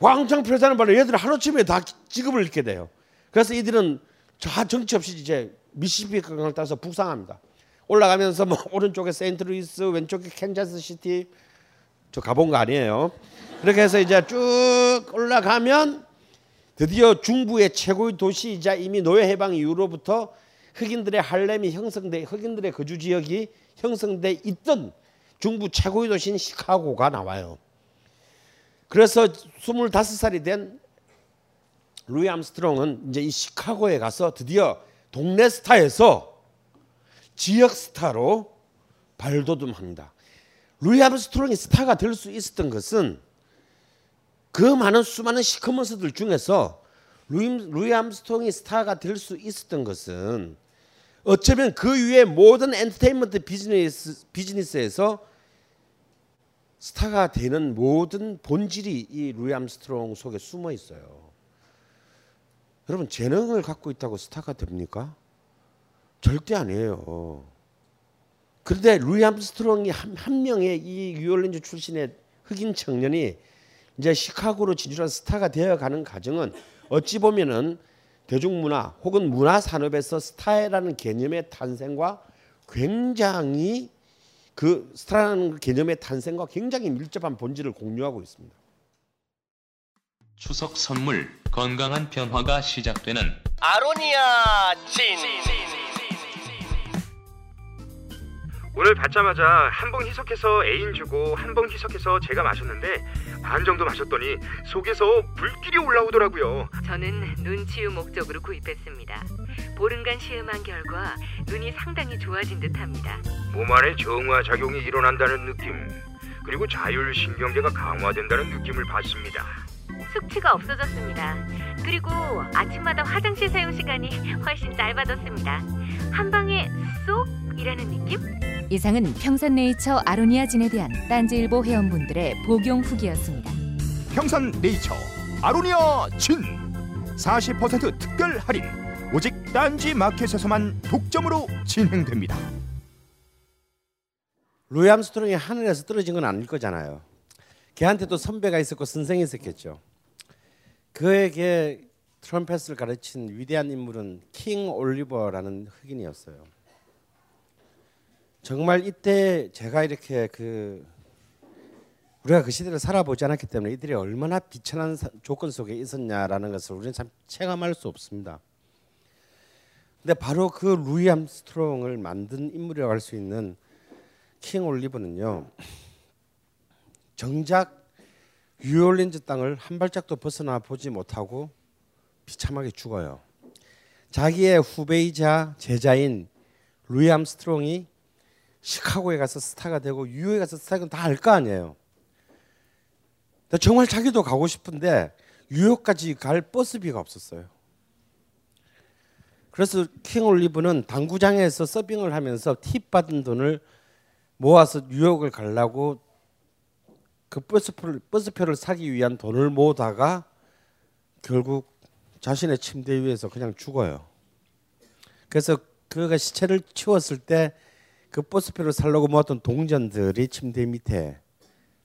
왕창 폐쇄하는 바람에 얘들 하루아침에 다 직업을 잃게 돼요. 그래서 이들은 저 정처 없이 이제 미시시피 강을 따서 북상합니다. 올라가면서 뭐 오른쪽에 세인트루이스, 왼쪽에 캔자스 시티 저 가본 거 아니에요. 그렇게 해서 이제 쭉 올라가면 드디어 중부의 최고의 도시이자 이미 노예 해방 이후로부터 흑인들의 할렘이 형성돼 흑인들의 거주 지역이 형성돼 있던 중부 최고의 도시인 시카고가 나와요. 그래서 25살이 된 루이 암스트롱은 이제 이 시카고에 가서 드디어 동네 스타에서 지역 스타로 발돋움합니다. 루이 암스트롱이 스타가 될 수 있었던 것은 그 많은 수많은 시커먼스들 중에서 루이, 루이 암스트롱이 스타가 될 수 있었던 것은 어쩌면 그 위에 모든 엔터테인먼트 비즈니스, 비즈니스에서 스타가 되는 모든 본질이 이 루이 암스트롱 속에 숨어 있어요. 여러분 재능을 갖고 있다고 스타가 됩니까? 절대 아니에요. 그런데 루이 암스트롱이 한, 한 명의 이 뉴올린즈 출신의 흑인 청년이 이제 시카고로 진출한 스타가 되어가는 과정은 어찌 보면은 대중문화 혹은 문화 산업에서 스타라는 개념의 탄생과 굉장히 그 스타라는 개념의 탄생과 굉장히 밀접한 본질을 공유하고 있습니다. 추석 선물 건강한 변화가 시작되는 아로니아 진. 오늘 받자마자 한 봉 희석해서 애인 주고 한 봉 희석해서 제가 마셨는데 반 정도 마셨더니 속에서 불길이 올라오더라고요. 저는 눈치유 목적으로 구입했습니다. 보름간 시음한 결과 눈이 상당히 좋아진 듯합니다. 몸 안에 정화 작용이 일어난다는 느낌 그리고 자율신경계가 강화된다는 느낌을 받습니다. 숙취가 없어졌습니다. 그리고 아침마다 화장실 사용 시간이 훨씬 짧아졌습니다. 한 방에 쏙 이라는 느낌? 이상은 평산네이처 아로니아 진에 대한 딴지일보 회원분들의 복용 후기였습니다. 평산 네이처 아로니아 진 40% 특별 할인 오직 딴지 마켓에서만 독점으로 진행됩니다. 루이 암스트롱이 하늘에서 떨어진 건 아닐 거잖아요. 걔한테도 선배가 있었고 선생이 있었겠죠. 그에게 트럼펫을 가르친 위대한 인물은 킹 올리버라는 흑인이었어요. 정말 이때 제가 이렇게 그 우리가 그 시대를 살아보지 않았기 때문에 이들이 얼마나 비천한 조건 속에 있었냐라는 것을 우리는 참 체감할 수 없습니다. 근데 바로 그 루이 암스트롱을 만든 인물이라고 할 수 있는 킹 올리버는요. 정작 뉴올린즈 땅을 한 발짝도 벗어나 보지 못하고 비참하게 죽어요. 자기의 후배이자 제자인 루이 암스트롱이 시카고에 가서 스타가 되고 뉴욕에 가서 스타가 다 알 거 아니에요. 정말 자기도 가고 싶은데 뉴욕까지 갈 버스비가 없었어요. 그래서 킹 올리브는 당구장에서 서빙을 하면서 팁 받은 돈을 모아서 뉴욕을 가려고 그 버스표를, 버스표를 사기 위한 돈을 모으다가 결국 자신의 침대 위에서 그냥 죽어요. 그래서 그가 시체를 치웠을 때 그 버스표를 살려고 모았던 동전들이 침대 밑에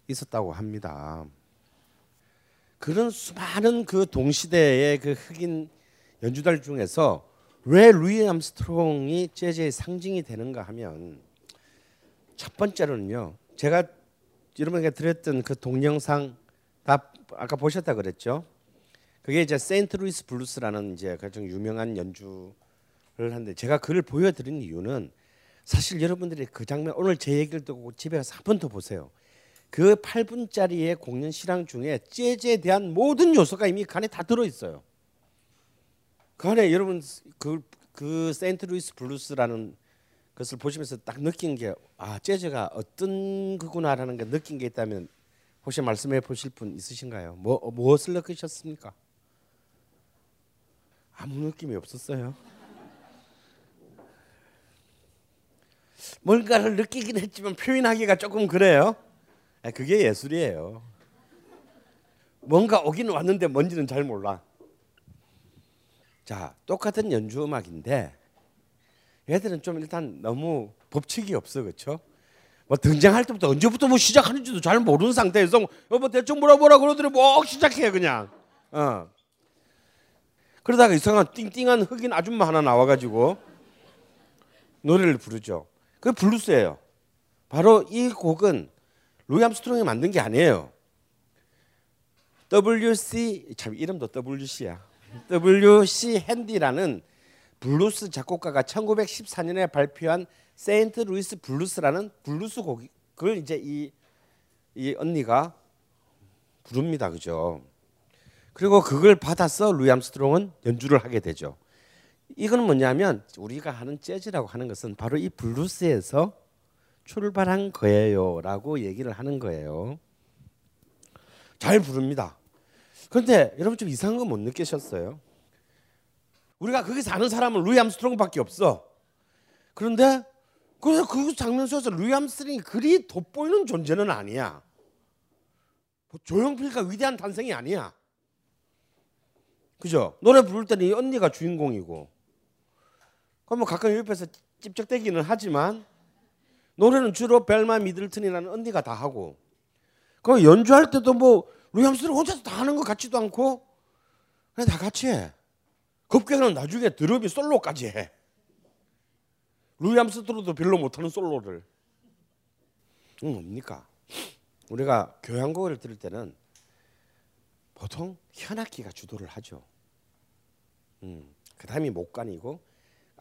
있었다고 합니다. 그런 수많은 그 동시대의 그 흑인 연주들 중에서 왜 루이 암스트롱이 재즈의 상징이 되는가 하면 첫 번째로는요. 제가 여러분에게 드렸던 그 동영상 다 아까 보셨다 그랬죠. 그게 이제 세인트 루이스 블루스라는 이제 가장 유명한 연주를 하는데 제가 그를 보여드린 이유는 사실 여러분들이 그 장면 오늘 제 얘기를 듣고 집에 가서 한 번 더 보세요. 그 8분짜리의 공연 실황 중에 재즈에 대한 모든 요소가 이미 그 안에 다 들어 있어요. 그 안에 여러분 그, 그 세인트 루이스 블루스라는 것을 보시면서 딱 느낀 게 아 재즈가 어떤 그구나라는 게 느낀 게 있다면 혹시 말씀해 보실 분 있으신가요? 뭐 무엇을 느끼셨습니까? 아무 느낌이 없었어요. 뭔가를 느끼긴 했지만 표현하기가 조금 그래요. 아, 그게 예술이에요. 뭔가 오긴 왔는데 뭔지는 잘 몰라. 자, 똑같은 연주 음악인데 얘들은 좀 일단 너무 법칙이 없어, 그렇죠? 뭐 등장할 때부터 언제부터 뭐 시작하는지도 잘 모르는 상태에서 뭐 대충 뭐라 뭐라 그러더니 뭐 시작해 그냥. 어. 그러다가 이상한 띵띵한 흑인 아줌마 하나 나와가지고 노래를 부르죠. 그 블루스예요. 바로 이 곡은 루이 암스트롱이 만든 게 아니에요. WC 참 이름도 WC야. WC 핸디라는 블루스 작곡가가 1914년에 발표한 세인트 루이스 블루스라는 블루스 곡 그걸 이제 이, 이 언니가 부릅니다. 그죠? 그리고 그걸 받아서 루이 암스트롱은 연주를 하게 되죠. 이거는 뭐냐면 우리가 하는 재즈라고 하는 것은 바로 이 블루스에서 출발한 거예요라고 얘기를 하는 거예요. 잘 부릅니다. 그런데 여러분 좀 이상한 거 못 느끼셨어요? 우리가 거기서 아는 사람은 루이 암스트롱밖에 없어. 그런데 그래서 그 장면 속에서 루이 암스트롱이 그리 돋보이는 존재는 아니야. 뭐 조용필과 위대한 탄생이 아니야. 그죠? 노래 부를 때는 이 언니가 주인공이고 그럼 뭐 가끔 옆에서 찝쩍대기는 하지만 노래는 주로 벨마 미들튼이라는 언니가 다 하고 그 연주할 때도 뭐 루이 암스트롱 혼자서 다 하는 것 같지도 않고 그냥 다 같이 해. 급기야는 나중에 드럼이 솔로까지 해. 루이 암스트롱도 별로 못하는 솔로를. 응, 뭡니까? 우리가 교향곡을 들을 때는 보통 현악기가 주도를 하죠. 음, 그 다음이 목관이고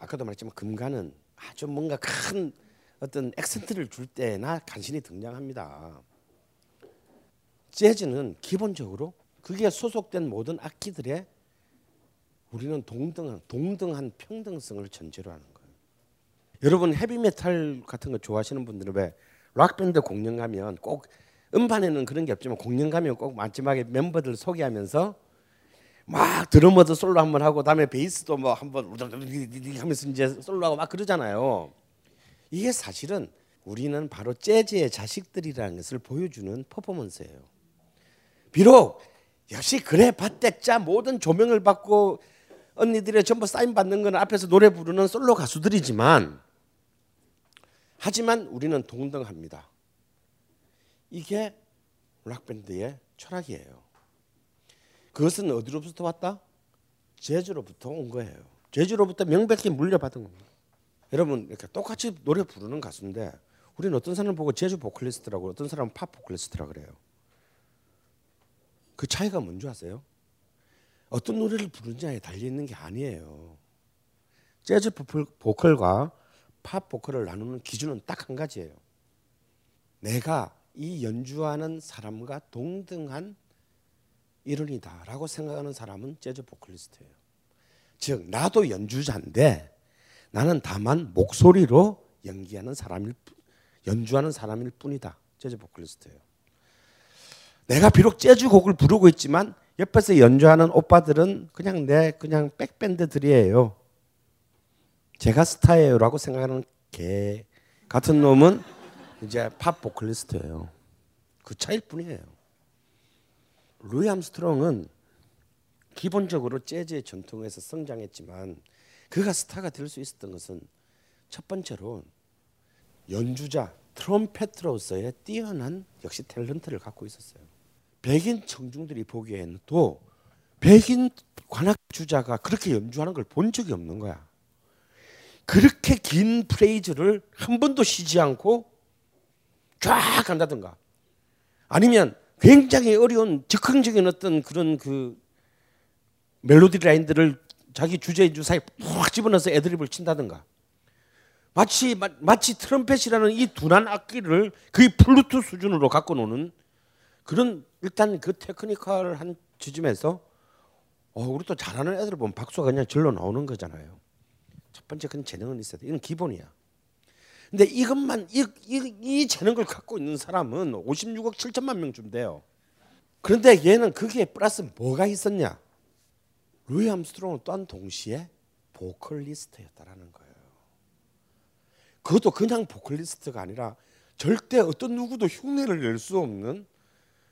아까도 말했지만 금관은 아주 뭔가 큰 어떤 액센트를 줄 때나 간신히 등장합니다. 재즈는 기본적으로 그게 소속된 모든 악기들의 우리는 동등한 동등한 평등성을 전제로 하는 거예요. 여러분 헤비메탈 같은 거 좋아하시는 분들은 왜 락밴드 공연 가면 꼭 음반에는 그런 게 없지만 공연 가면 꼭 마지막에 멤버들 소개하면서 막 드러머도 솔로 한 번 하고 다음에 베이스도 뭐 한번 하면서 이제 솔로하고 막 그러잖아요. 이게 사실은 우리는 바로 재즈의 자식들이라는 것을 보여주는 퍼포먼스예요. 비록 역시 그래 봤댔자 모든 조명을 받고 언니들의 전부 사인 받는 건 앞에서 노래 부르는 솔로 가수들이지만 하지만 우리는 동등합니다. 이게 락밴드의 철학이에요. 그것은 어디로부터 왔다? 제주로부터 온 거예요. 제주로부터 명백히 물려받은 겁니다. 여러분 이렇게 똑같이 노래 부르는 가수인데 우리는 어떤 사람을 보고 제주 보컬리스트라고 어떤 사람은 팝 보컬리스트라 그래요. 그 차이가 뭔지 아세요? 어떤 노래를 부르느냐에 달려 있는 게 아니에요. 재즈 보컬과 팝 보컬을 나누는 기준은 딱 한 가지예요. 내가 이 연주하는 사람과 동등한 이론이다라고 생각하는 사람은 재즈 보컬리스트예요. 즉 나도 연주자인데 나는 다만 목소리로 연기하는 사람일 연주하는 사람일 뿐이다. 재즈 보컬리스트예요. 내가 비록 재즈 곡을 부르고 있지만 옆에서 연주하는 오빠들은 그냥 내 그냥 백밴드들이에요. 제가 스타예요라고 생각하는 개 같은 놈은 이제 팝 보컬리스트예요. 그 차일 뿐이에요. 루이 암스트롱은 기본적으로 재즈의 전통에서 성장했지만 그가 스타가 될 수 있었던 것은 첫 번째로 연주자 트럼펫으로서의 뛰어난 역시 탤런트를 갖고 있었어요. 백인 청중들이 보기에는 또 백인 관악 주자가 그렇게 연주하는 걸 본 적이 없는 거야. 그렇게 긴 프레이즈를 한 번도 쉬지 않고 쫙 간다든가 아니면 굉장히 어려운 즉흥적인 어떤 그런 그 멜로디 라인들을 자기 주제 연주 사이에 푹 집어넣어서 애드립을 친다든가 마치 마치 트럼펫이라는 이 둔한 악기를 거의 플루트 수준으로 갖고 노는 그런 일단 그 technical한 지점에서 어 우리 또 잘하는 애들 보면 박수가 그냥 절로 나오는 거잖아요. 첫 번째 그런 재능은 있어야 돼. 이건 기본이야. 근데 이것만 이, 이, 이 재능을 갖고 있는 사람은 56억 7천만 명쯤 돼요. 그런데 얘는 거기에 플러스 뭐가 있었냐? 루이 암스트롱은 또한 동시에 보컬리스트였다라는 거예요. 그것도 그냥 보컬리스트가 아니라 절대 어떤 누구도 흉내를 낼 수 없는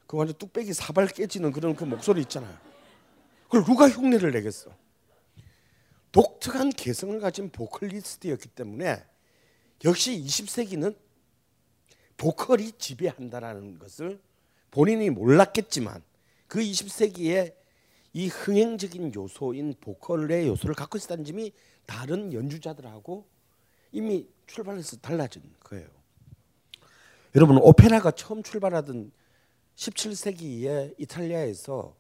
그 완전 뚝배기 사발 깨지는 그런 그 목소리 있잖아요. 그걸 누가 흉내를 내겠어? 독특한 개성을 가진 보컬리스트였기 때문에 역시 20세기는 보컬이 지배한다라는 것을 본인이 몰랐겠지만 그 20세기에 이 흥행적인 요소인 보컬의 요소를 갖고 있었다는 점이 다른 연주자들하고 이미 출발해서 달라진 거예요. 여러분 오페라가 처음 출발하던 17세기에 이탈리아에서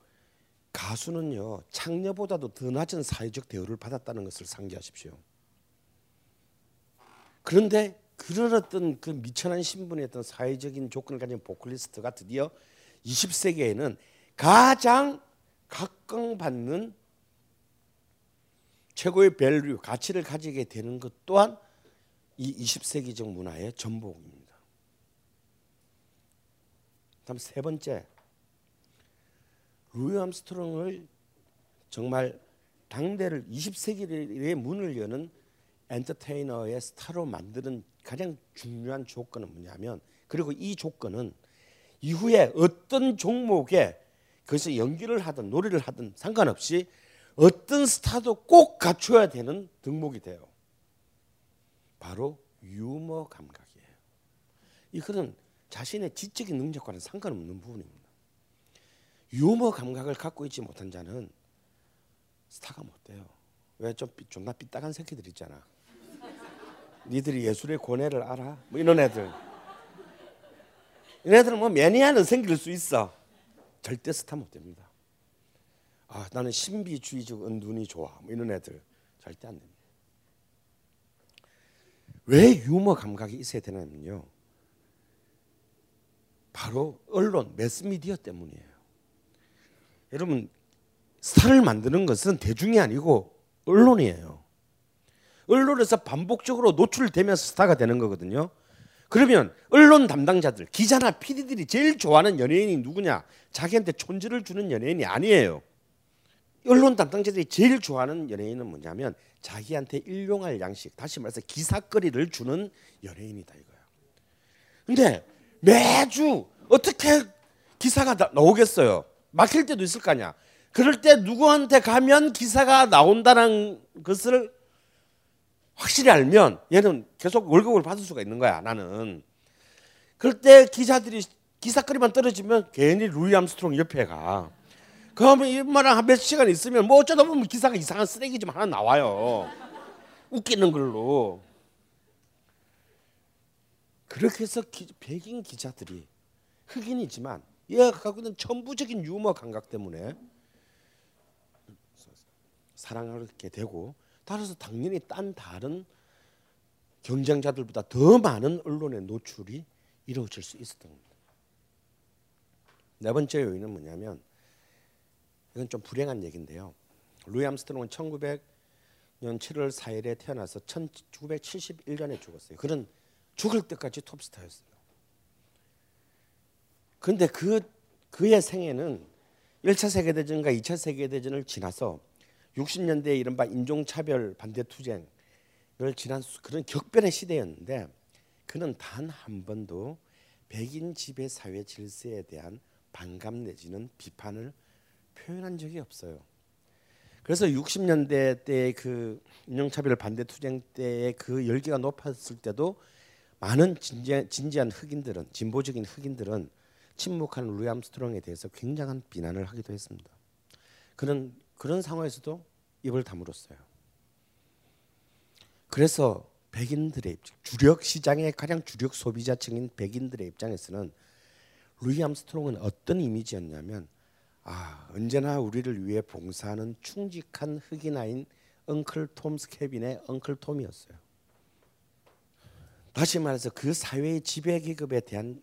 가수는요 창녀보다도 더 낮은 사회적 대우를 받았다는 것을 상기하십시오. 그런데 그런 어떤 그 미천한 신분의 어떤 사회적인 조건을 가진 보컬리스트가 드디어 20세기에는 가장 각광받는 최고의 value 가치를 가지게 되는 것 또한 이 20세기적 문화의 전복입니다. 다음 세 번째 루이 암스트롱을 정말 당대를 20세기의 문을 여는 엔터테이너의 스타로 만드는 가장 중요한 조건은 뭐냐면 그리고 이 조건은 이후에 어떤 종목에 그래서 연기를 하든 노래를 하든 상관없이 어떤 스타도 꼭 갖춰야 되는 덕목이 돼요. 바로 유머 감각이에요. 이거는 자신의 지적인 능력과는 상관없는 부분입니다. 유머 감각을 갖고 있지 못한 자는 스타가 못 돼요. 왜 좀 존나 삐딱한 새끼들 있잖아. 니들이 예술의 권해를 알아? 뭐 이런 애들. 이런 애들은 뭐 매니아는 생길 수 있어. 절대 스타 못 됩니다. 아, 나는 신비주의적 은둔이 좋아. 뭐 이런 애들 절대 안 됩니다. 왜 유머 감각이 있어야 되냐면요. 바로 언론, 매스미디어 때문이에요. 여러분, 스타를 만드는 것은 대중이 아니고 언론이에요. 언론에서 반복적으로 노출되면서 스타가 되는 거거든요. 그러면 언론 담당자들, 기자나 PD들이 제일 좋아하는 연예인이 누구냐? 자기한테 촌지를 주는 연예인이 아니에요. 언론 담당자들이 제일 좋아하는 연예인은 뭐냐면 자기한테 일용할 양식, 다시 말해서 기사거리를 주는 연예인이다 이거야. 근데 매주 어떻게 기사가 나오겠어요? 막힐 때도 있을 거 아니야. 그럴 때 누구한테 가면 기사가 나온다는 것을 확실히 알면 얘는 계속 월급을 받을 수가 있는 거야 나는. 그럴 때 기자들이 기사거리만 떨어지면 괜히 루이 암스트롱 옆에 가. 그러면 이만한 한몇 시간 있으면 뭐 어쩌다 보면 기사가 이상한 쓰레기 좀 하나 나와요. 웃기는 걸로. 그렇게 해서 기, 백인 기자들이 흑인이지만 얘가 갖고 있는 천부적인 유머 감각 때문에 사랑하게 되고 따라서 당연히 딴 다른 경쟁자들보다 더 많은 언론의 노출이 이루어질 수 있었던 겁니다. 네 번째 요인은 뭐냐면 이건 좀 불행한 얘기인데요. 루이 암스트롱은 1900년 7월 4일에 태어나서 1971년에 죽었어요. 그는 죽을 때까지 톱스타였어요. 그런데 그 그의 생애는 1차 세계대전과 2차 세계대전을 지나서 60년대에 이른바 인종차별 반대 투쟁을 지난 그런 격변의 시대였는데 그는 단 한 번도 백인 지배 사회 질서에 대한 반감 내지는 비판을 표현한 적이 없어요. 그래서 60년대 때그 인종차별 반대 투쟁 때의 그 열기가 높았을 때도 많은 진지한, 진지한 흑인들은 진보적인 흑인들은 침묵한 루이 암스트롱에 대해서 굉장한 비난을 하기도 했습니다. 그런 그런 상황에서도 입을 다물었어요. 그래서 백인들의 주력 시장의 가장 주력 소비자층인 백인들의 입장에서는 루이 암스트롱은 어떤 이미지였냐면 아 언제나 우리를 위해 봉사하는 충직한 흑인아인 Uncle Tom's Cabin의 Uncle Tom이었어요. 다시 말해서 그 사회의 지배 계급에 대한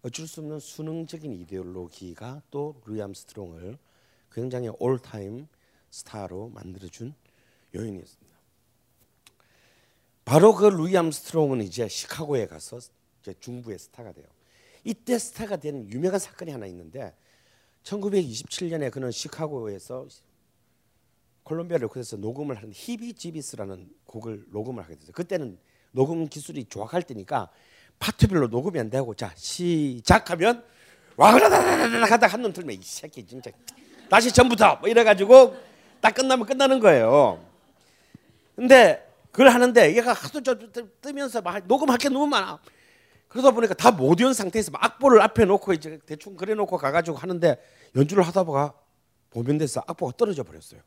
어쩔 수 없는 순응적인 이데올로기가 또 루이 암스트롱을 굉장히 all-time 스타로 만들어준 요인이었습니다. 바로 그 루이 암스트롱은 이제 시카고에 가서 이제 중부의 스타가 돼요. 이때 스타가 된 유명한 사건이 하나 있는데 1927년에 그는 시카고에서 콜롬비아 레코드에서 녹음을 하는 Heebie Jeebies라는 곡을 녹음을 하게 됐어요. 그때는 녹음 기술이 조악할 때니까 파트별로 녹음이 안 되고 자 시작하면 와그라다다다 하다 한놈 틀면 이 새끼 진짜 다시 전부터 뭐 이래 가지고 딱 끝나면 끝나는 거예요. 근데 그걸 하는데 얘가 하도 저 뜨면서 막 녹음할 게 너무 많아. 그러다 보니까 다 못 외운 상태에서 막 악보를 앞에 놓고 이제 대충 그래 놓고 가가지고 하는데 연주를 하다 보가 보면 돼서 악보가 떨어져 버렸어요.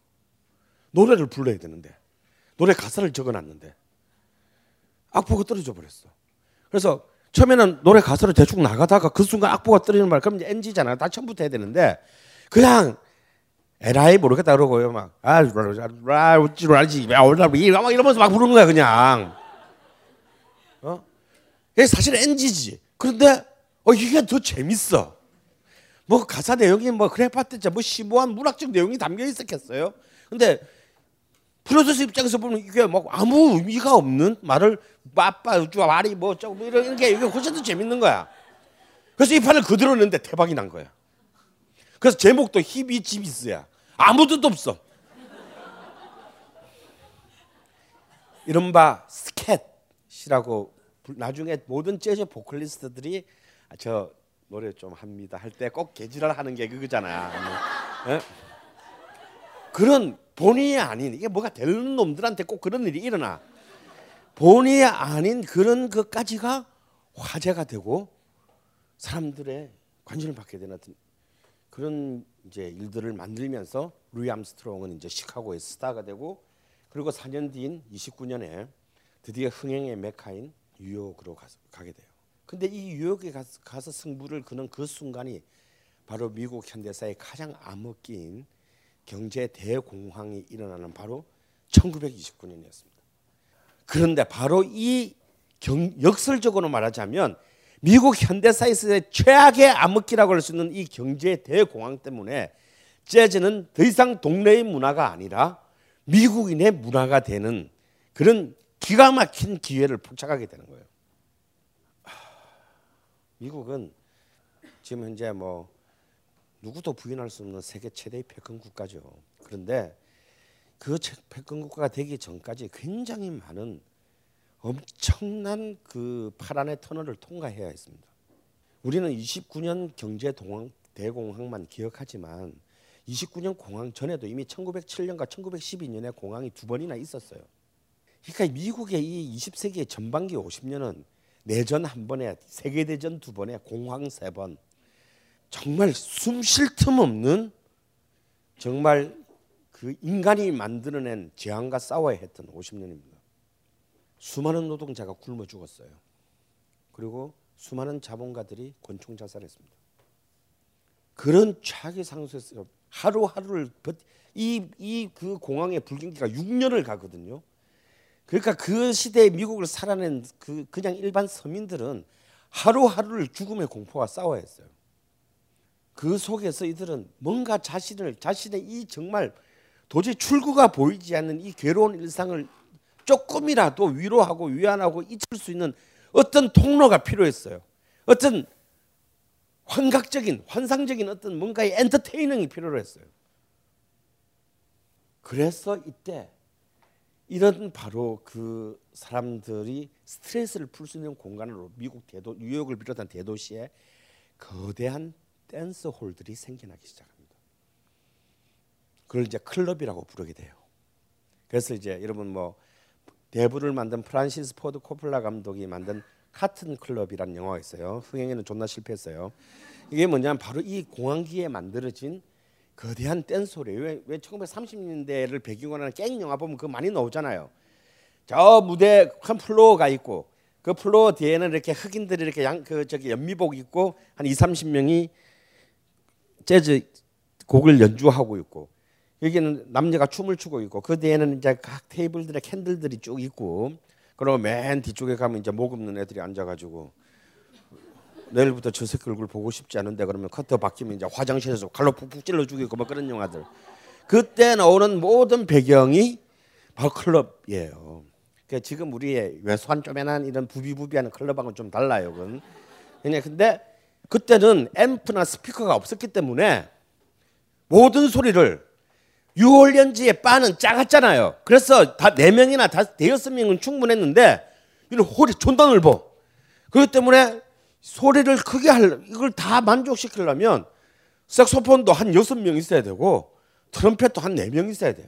노래를 불러야 되는데 노래 가사를 적어놨는데 악보가 떨어져 버렸어. 그래서 처음에는 노래 가사를 대충 나가다가 그 순간 악보가 떨어지는 말 그럼 이제 NG잖아요. 다 처음부터 해야 되는데 그냥 에라이 모르겠다 그러고요. 막 아라 웃지로 알지 막 이러면서 막 부르는 거야 그냥. 어? 이게 사실 NG지 그런데 어 이게 더 재밌어. 뭐 가사 내용이 뭐 그래 봤댔자 뭐 심오한 문학적 내용이 담겨 있었겠어요? 근데 프로듀서 입장에서 보면 이게 막 아무 의미가 없는 말을 빠빠 우쭈 말이 뭐 어쩌고 뭐 이런 게 이게 훨씬 더 재밌는 거야. 그래서 이 판을 그대로 냈는데 대박이 난 거야. 그래서 제목도 히비지비스야 아무 뜻도 없어. 이른바 스캣이라고 나중에 모든 재즈 보컬리스트들이 아, 저 노래 좀 합니다 할 때 꼭 개지랄 하는 게 그거잖아. 네? 그런 본의 아닌 이게 뭐가 되는 놈들한테 꼭 그런 일이 일어나. 본의 아닌 그런 것까지가 화제가 되고 사람들의 관심을 받게 되는 그런 이제 일들을 만들면서 루이 암스트롱은 이제 시카고의 스타가 되고 그리고 4년 뒤인 29년에 드디어 흥행의 메카인 뉴욕으로 가, 게 돼요. 근데 이 뉴욕에 가서, 가서 승부를 그는 그 순간이 바로 미국 현대사의 가장 암흑기인 경제 대공황이 일어나는 바로 1929년이었습니다. 그런데 바로 이 경, 역설적으로 말하자면 미국 현대사에서의 최악의 암흑기라고 할 수 있는 이 경제 대공황 때문에 재즈는 더 이상 동네의 문화가 아니라 미국인의 문화가 되는 그런 기가 막힌 기회를 포착하게 되는 거예요. 미국은 지금 현재 뭐 누구도 부인할 수 없는 세계 최대의 패권 국가죠. 그런데 그 패권 국가가 되기 전까지 굉장히 많은 엄청난 그 파란의 터널을 통과해야 했습니다. 우리는 29년 경제 동황 대공황만 기억하지만 29년 공황 전에도 이미 1907년과 1912년에 공황이 두 번이나 있었어요. 그러니까 미국의 이 20세기의 전반기 50년은 내전 한 번에 세계 대전 두 번에 공황 세 번. 정말 숨 쉴 틈 없는 정말 그 인간이 만들어낸 재앙과 싸워야 했던 50년입니다. 수많은 노동자가 굶어 죽었어요. 그리고 수많은 자본가들이 권총 자살했습니다. 그런 최악의 상황에서 하루하루를 이이 그 공황의 불경기가 6년을 가거든요. 그러니까 그 시대에 미국을 살아낸 그 그냥 일반 서민들은 하루하루를 죽음의 공포와 싸워야 했어요. 그 속에서 이들은 뭔가 자신을 자신의 이 정말 도저히 출구가 보이지 않는 이 괴로운 일상을 조금이라도 위로하고 위안하고 잊을 수 있는 어떤 통로가 필요했어요. 어떤 환각적인 환상적인 어떤 뭔가의 엔터테이닝이 필요로 했어요. 그래서 이때 이런 바로 그 사람들이 스트레스를 풀 수 있는 공간으로 미국 대도 뉴욕을 비롯한 대도시에 거대한 댄스 홀들이 생겨나기 시작합니다. 그걸 이제 클럽이라고 부르게 돼요. 그래서 이제 여러분 뭐 대부를 만든 프란시스 포드 코플라 감독이 만든 Cotton Club이라는 영화가 있어요. 흥행에는 존나 실패했어요. 이게 뭐냐면 바로 이 공황기에 만들어진 거대한 댄스홀이에요. 왜, 왜 1930년대를 배경으로 하는 갱 영화 보면 그거 많이 나오잖아요. 저 무대 큰 플로어가 있고 그 플로어 뒤에는 이렇게 흑인들이 이렇게 양 그 저기 연미복 입고 한 2, 30명이 재즈 곡을 연주하고 있고 여기는 남녀가 춤을 추고 있고 그 뒤에는 이제 각 테이블들에 candle들이 쭉 있고 그리고 맨 뒤쪽에 가면 이제 목 없는 애들이 앉아가지고 내일부터 저 새끼 얼굴 보고 싶지 않은데 그러면 컷 바뀌면 이제 화장실에서 칼로 푹푹 찔러 죽이고 뭐 그런 영화들 그때 나오는 모든 배경이 바로 클럽이에요. 그러니까 지금 우리의 외소한 쪼매난 이런 부비부비하는 클럽하고는 좀 달라요. 그건. 근데 그때는 앰프나 스피커가 없었기 때문에 모든 소리를 유월연지의 바는 작았잖아요. 그래서 다네 명이나 다 대여섯 명은 충분했는데 이런 홀이 존나 넓어. 그렇기 때문에 소리를 크게 할 이걸 다 만족시키려면 색소폰도 한 여섯 명 있어야 되고 트럼펫도 한네명 있어야 돼요.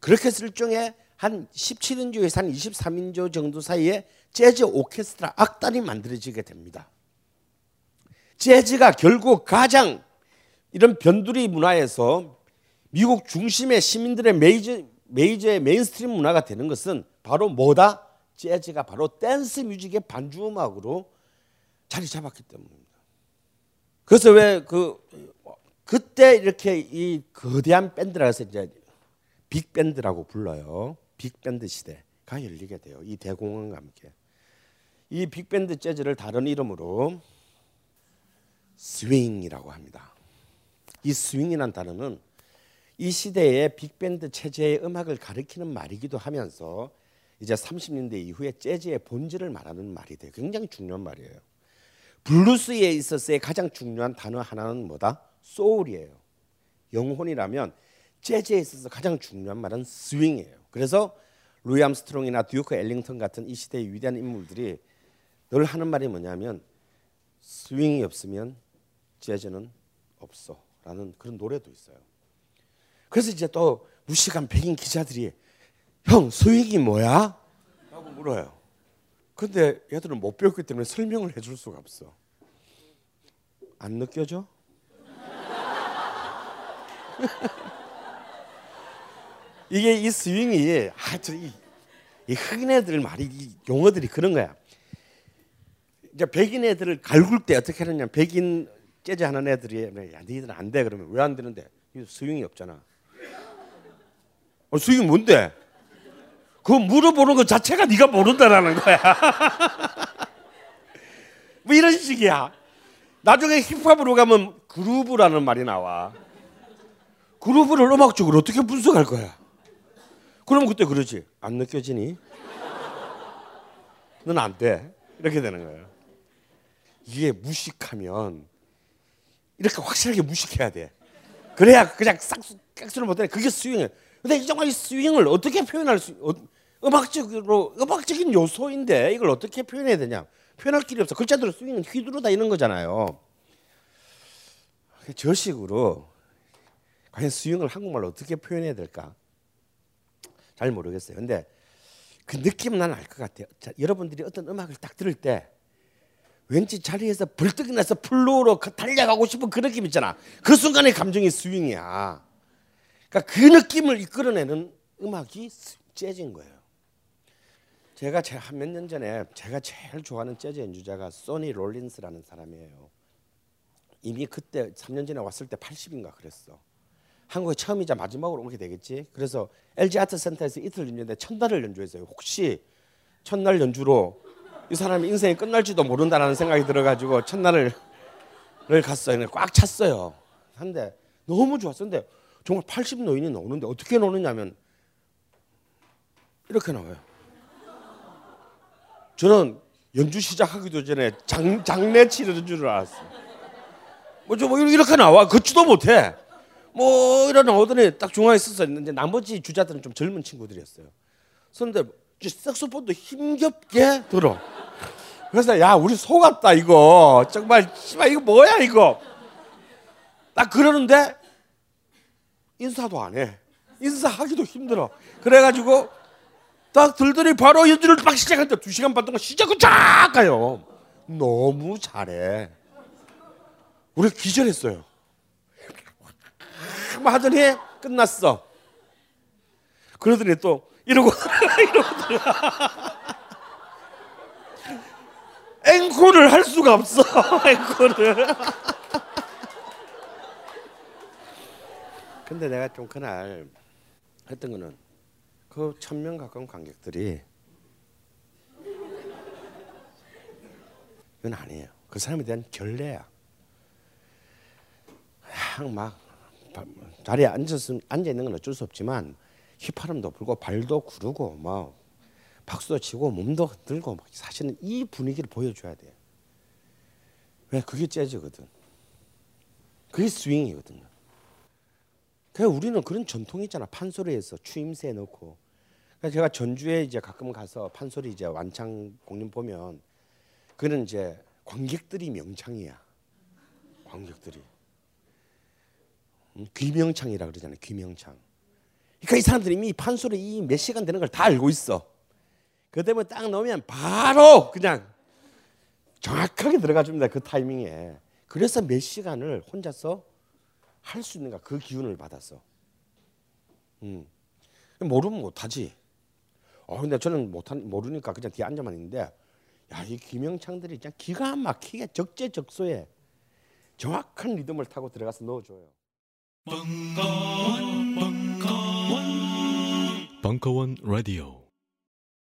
그렇게 해서 일종의 한 17인조에서 한 23인조 정도 사이에 재즈 오케스트라 악단이 만들어지게 됩니다. 재즈가 결국 가장 이런 변두리 문화에서 미국 중심의 시민들의 메이저 메이저의 mainstream 문화가 되는 것은 바로 뭐다? 재즈가 바로 댄스 뮤직의 반주 음악으로 자리 잡았기 때문입니다. 그래서 왜 그 그때 이렇게 이 거대한 밴드라서 이제 빅밴드라고 불러요. 빅밴드 시대가 열리게 돼요. 이 대공황과 함께. 이 빅밴드 재즈를 다른 이름으로 스윙이라고 합니다. 이 스윙이란 단어는 이 시대의 빅밴드 체제의 음악을 가리키는 말이기도 하면서 이제 30년대 이후에 재즈의 본질을 말하는 말이 돼요. 굉장히 중요한 말이에요. 블루스에 있어서의 가장 중요한 단어 하나는 뭐다? 소울이에요. 영혼이라면 재즈에 있어서 가장 중요한 말은 스윙이에요. 그래서 루이 암스트롱이나 듀크 엘링턴 같은 이 시대의 위대한 인물들이 늘 하는 말이 뭐냐면 스윙이 없으면 재즈는 없어라는 그런 노래도 있어요. 그래서 이제 또 무식한 백인 기자들이 형 스윙이 뭐야? 라고 물어요. 근데 얘들은 못 배웠기 때문에 설명을 해줄 수가 없어. 안 느껴져? 이게 이 스윙이 아저이 이 흑인 애들 말이 이 용어들이 그런 거야. 이제 백인 애들을 갈굴 때 어떻게 하느냐? 백인 재즈 하는 애들이 야 너희들 안 돼 그러면 왜 안 되는데? 스윙이 없잖아. 어, 스윙이 뭔데? 그 물어보는 것 자체가 네가 모른다라는 거야. 뭐 이런 식이야. 나중에 힙합으로 가면 그루브라는 말이 나와. 그루브를 음악적으로 어떻게 분석할 거야? 그럼 그때 그러지. 안 느껴지니? 넌 안 돼. 이렇게 되는 거예요. 이게 무식하면 이렇게 확실하게 무식해야 돼. 그래야 그냥 싹 깍수를 못해. 그게 스윙이에요. 근데 이 정말 이 스윙을 어떻게 표현할 수, 어, 음악적으로 음악적인 요소인데 이걸 어떻게 표현해야 되냐? 표현할 길이 없어. 글자대로 스윙은 휘두르다 이런 거잖아요. 저 식으로 과연 스윙을 한국말로 어떻게 표현해야 될까? 잘 모르겠어요. 근데 그 느낌은 난 알 것 같아요. 자, 여러분들이 어떤 음악을 딱 들을 때 왠지 자리에서 벌떡 나서 플로어로 달려가고 싶은 그 느낌 있잖아. 그 순간의 감정이 스윙이야. 그러니까 그 느낌을 이끌어내는 음악이 재즈인 거예요. 제가 한몇 년 전에 제가 제일 좋아하는 재즈 연주자가 소니 롤린스라는 사람이에요. 이미 그때 3년 전에 왔을 때 80인가 그랬어. 한국에 처음이자 마지막으로 오게 되겠지. 그래서 LG 아트 센터에서 이틀 연주했는데 첫날을 연주했어요. 혹시 첫날 연주로 이 사람의 인생이 끝날지도 모른다라는 생각이 들어가지고 첫날을 갔어요. 꽉 찼어요. 한데 너무 좋았어. 근데 정말 80 노인이 노는데 어떻게 노느냐면 이렇게 나와요. 저는 연주 시작하기도 전에 장, 장례 치르는 줄 알았어요. 뭐좀 뭐 이렇게 나와 걷지도 못해. 뭐 이런 나오더니 딱 중앙에 서서 있는데 나머지 주자들은 좀 젊은 친구들이었어요. 그런데 색소폰도 힘겹게 들어. 그래서 야 우리 속았다 이거 정말 씨발 이거 뭐야 이거 딱 그러는데 인사도 안 해. 인사하기도 힘들어. 그래가지고 딱 들더니 바로 연주를 막 시작한다. 두 시간 반 동안 시작을 쫙 가요. 너무 잘해. 우리 기절했어요. 막 하더니 끝났어. 그러더니 또 이러고 이러고 앵콜을 할 수가 없어. 앵콜을. 근데 내가 좀 그날 했던 거는 그 천 명 가까운 관객들이 이건 아니에요. 그 사람에 대한 결례야. 막 자리에 앉았으면 앉아 있는 건 어쩔 수 없지만 휘파람도 불고 발도 구르고 막 박수도 치고 몸도 흔들고 사실은 이 분위기를 보여줘야 돼요. 왜 그게 재즈거든. 그게 스윙이거든요. 그 우리는 그런 전통이 있잖아. 판소리에서 추임새 넣고. 그러니까 제가 전주에 이제 가끔 가서 판소리 이제 완창 공연 보면 그는 이제 관객들이 명창이야. 관객들이. 음, 귀명창이라 그러잖아요. 귀명창. 그러니까 이 사람들이 이미 판소리 이 몇 시간 되는 걸 다 알고 있어. 그 때문에 딱 넣으면 바로 그냥 정확하게 들어가 줍니다. 그 타이밍에. 그래서 몇 시간을 혼자서 할 수 있는가 그 기운을 받았어. 음. 모르면 못하지. 어 근데 저는 못한 모르니까 그냥 뒤에 앉아만 있는데 야 이 김영창들이 그냥 기가 막히게 적재적소에 정확한 리듬을 타고 들어가서 넣어줘요. 벙커원, 벙커원, 벙커원 라디오.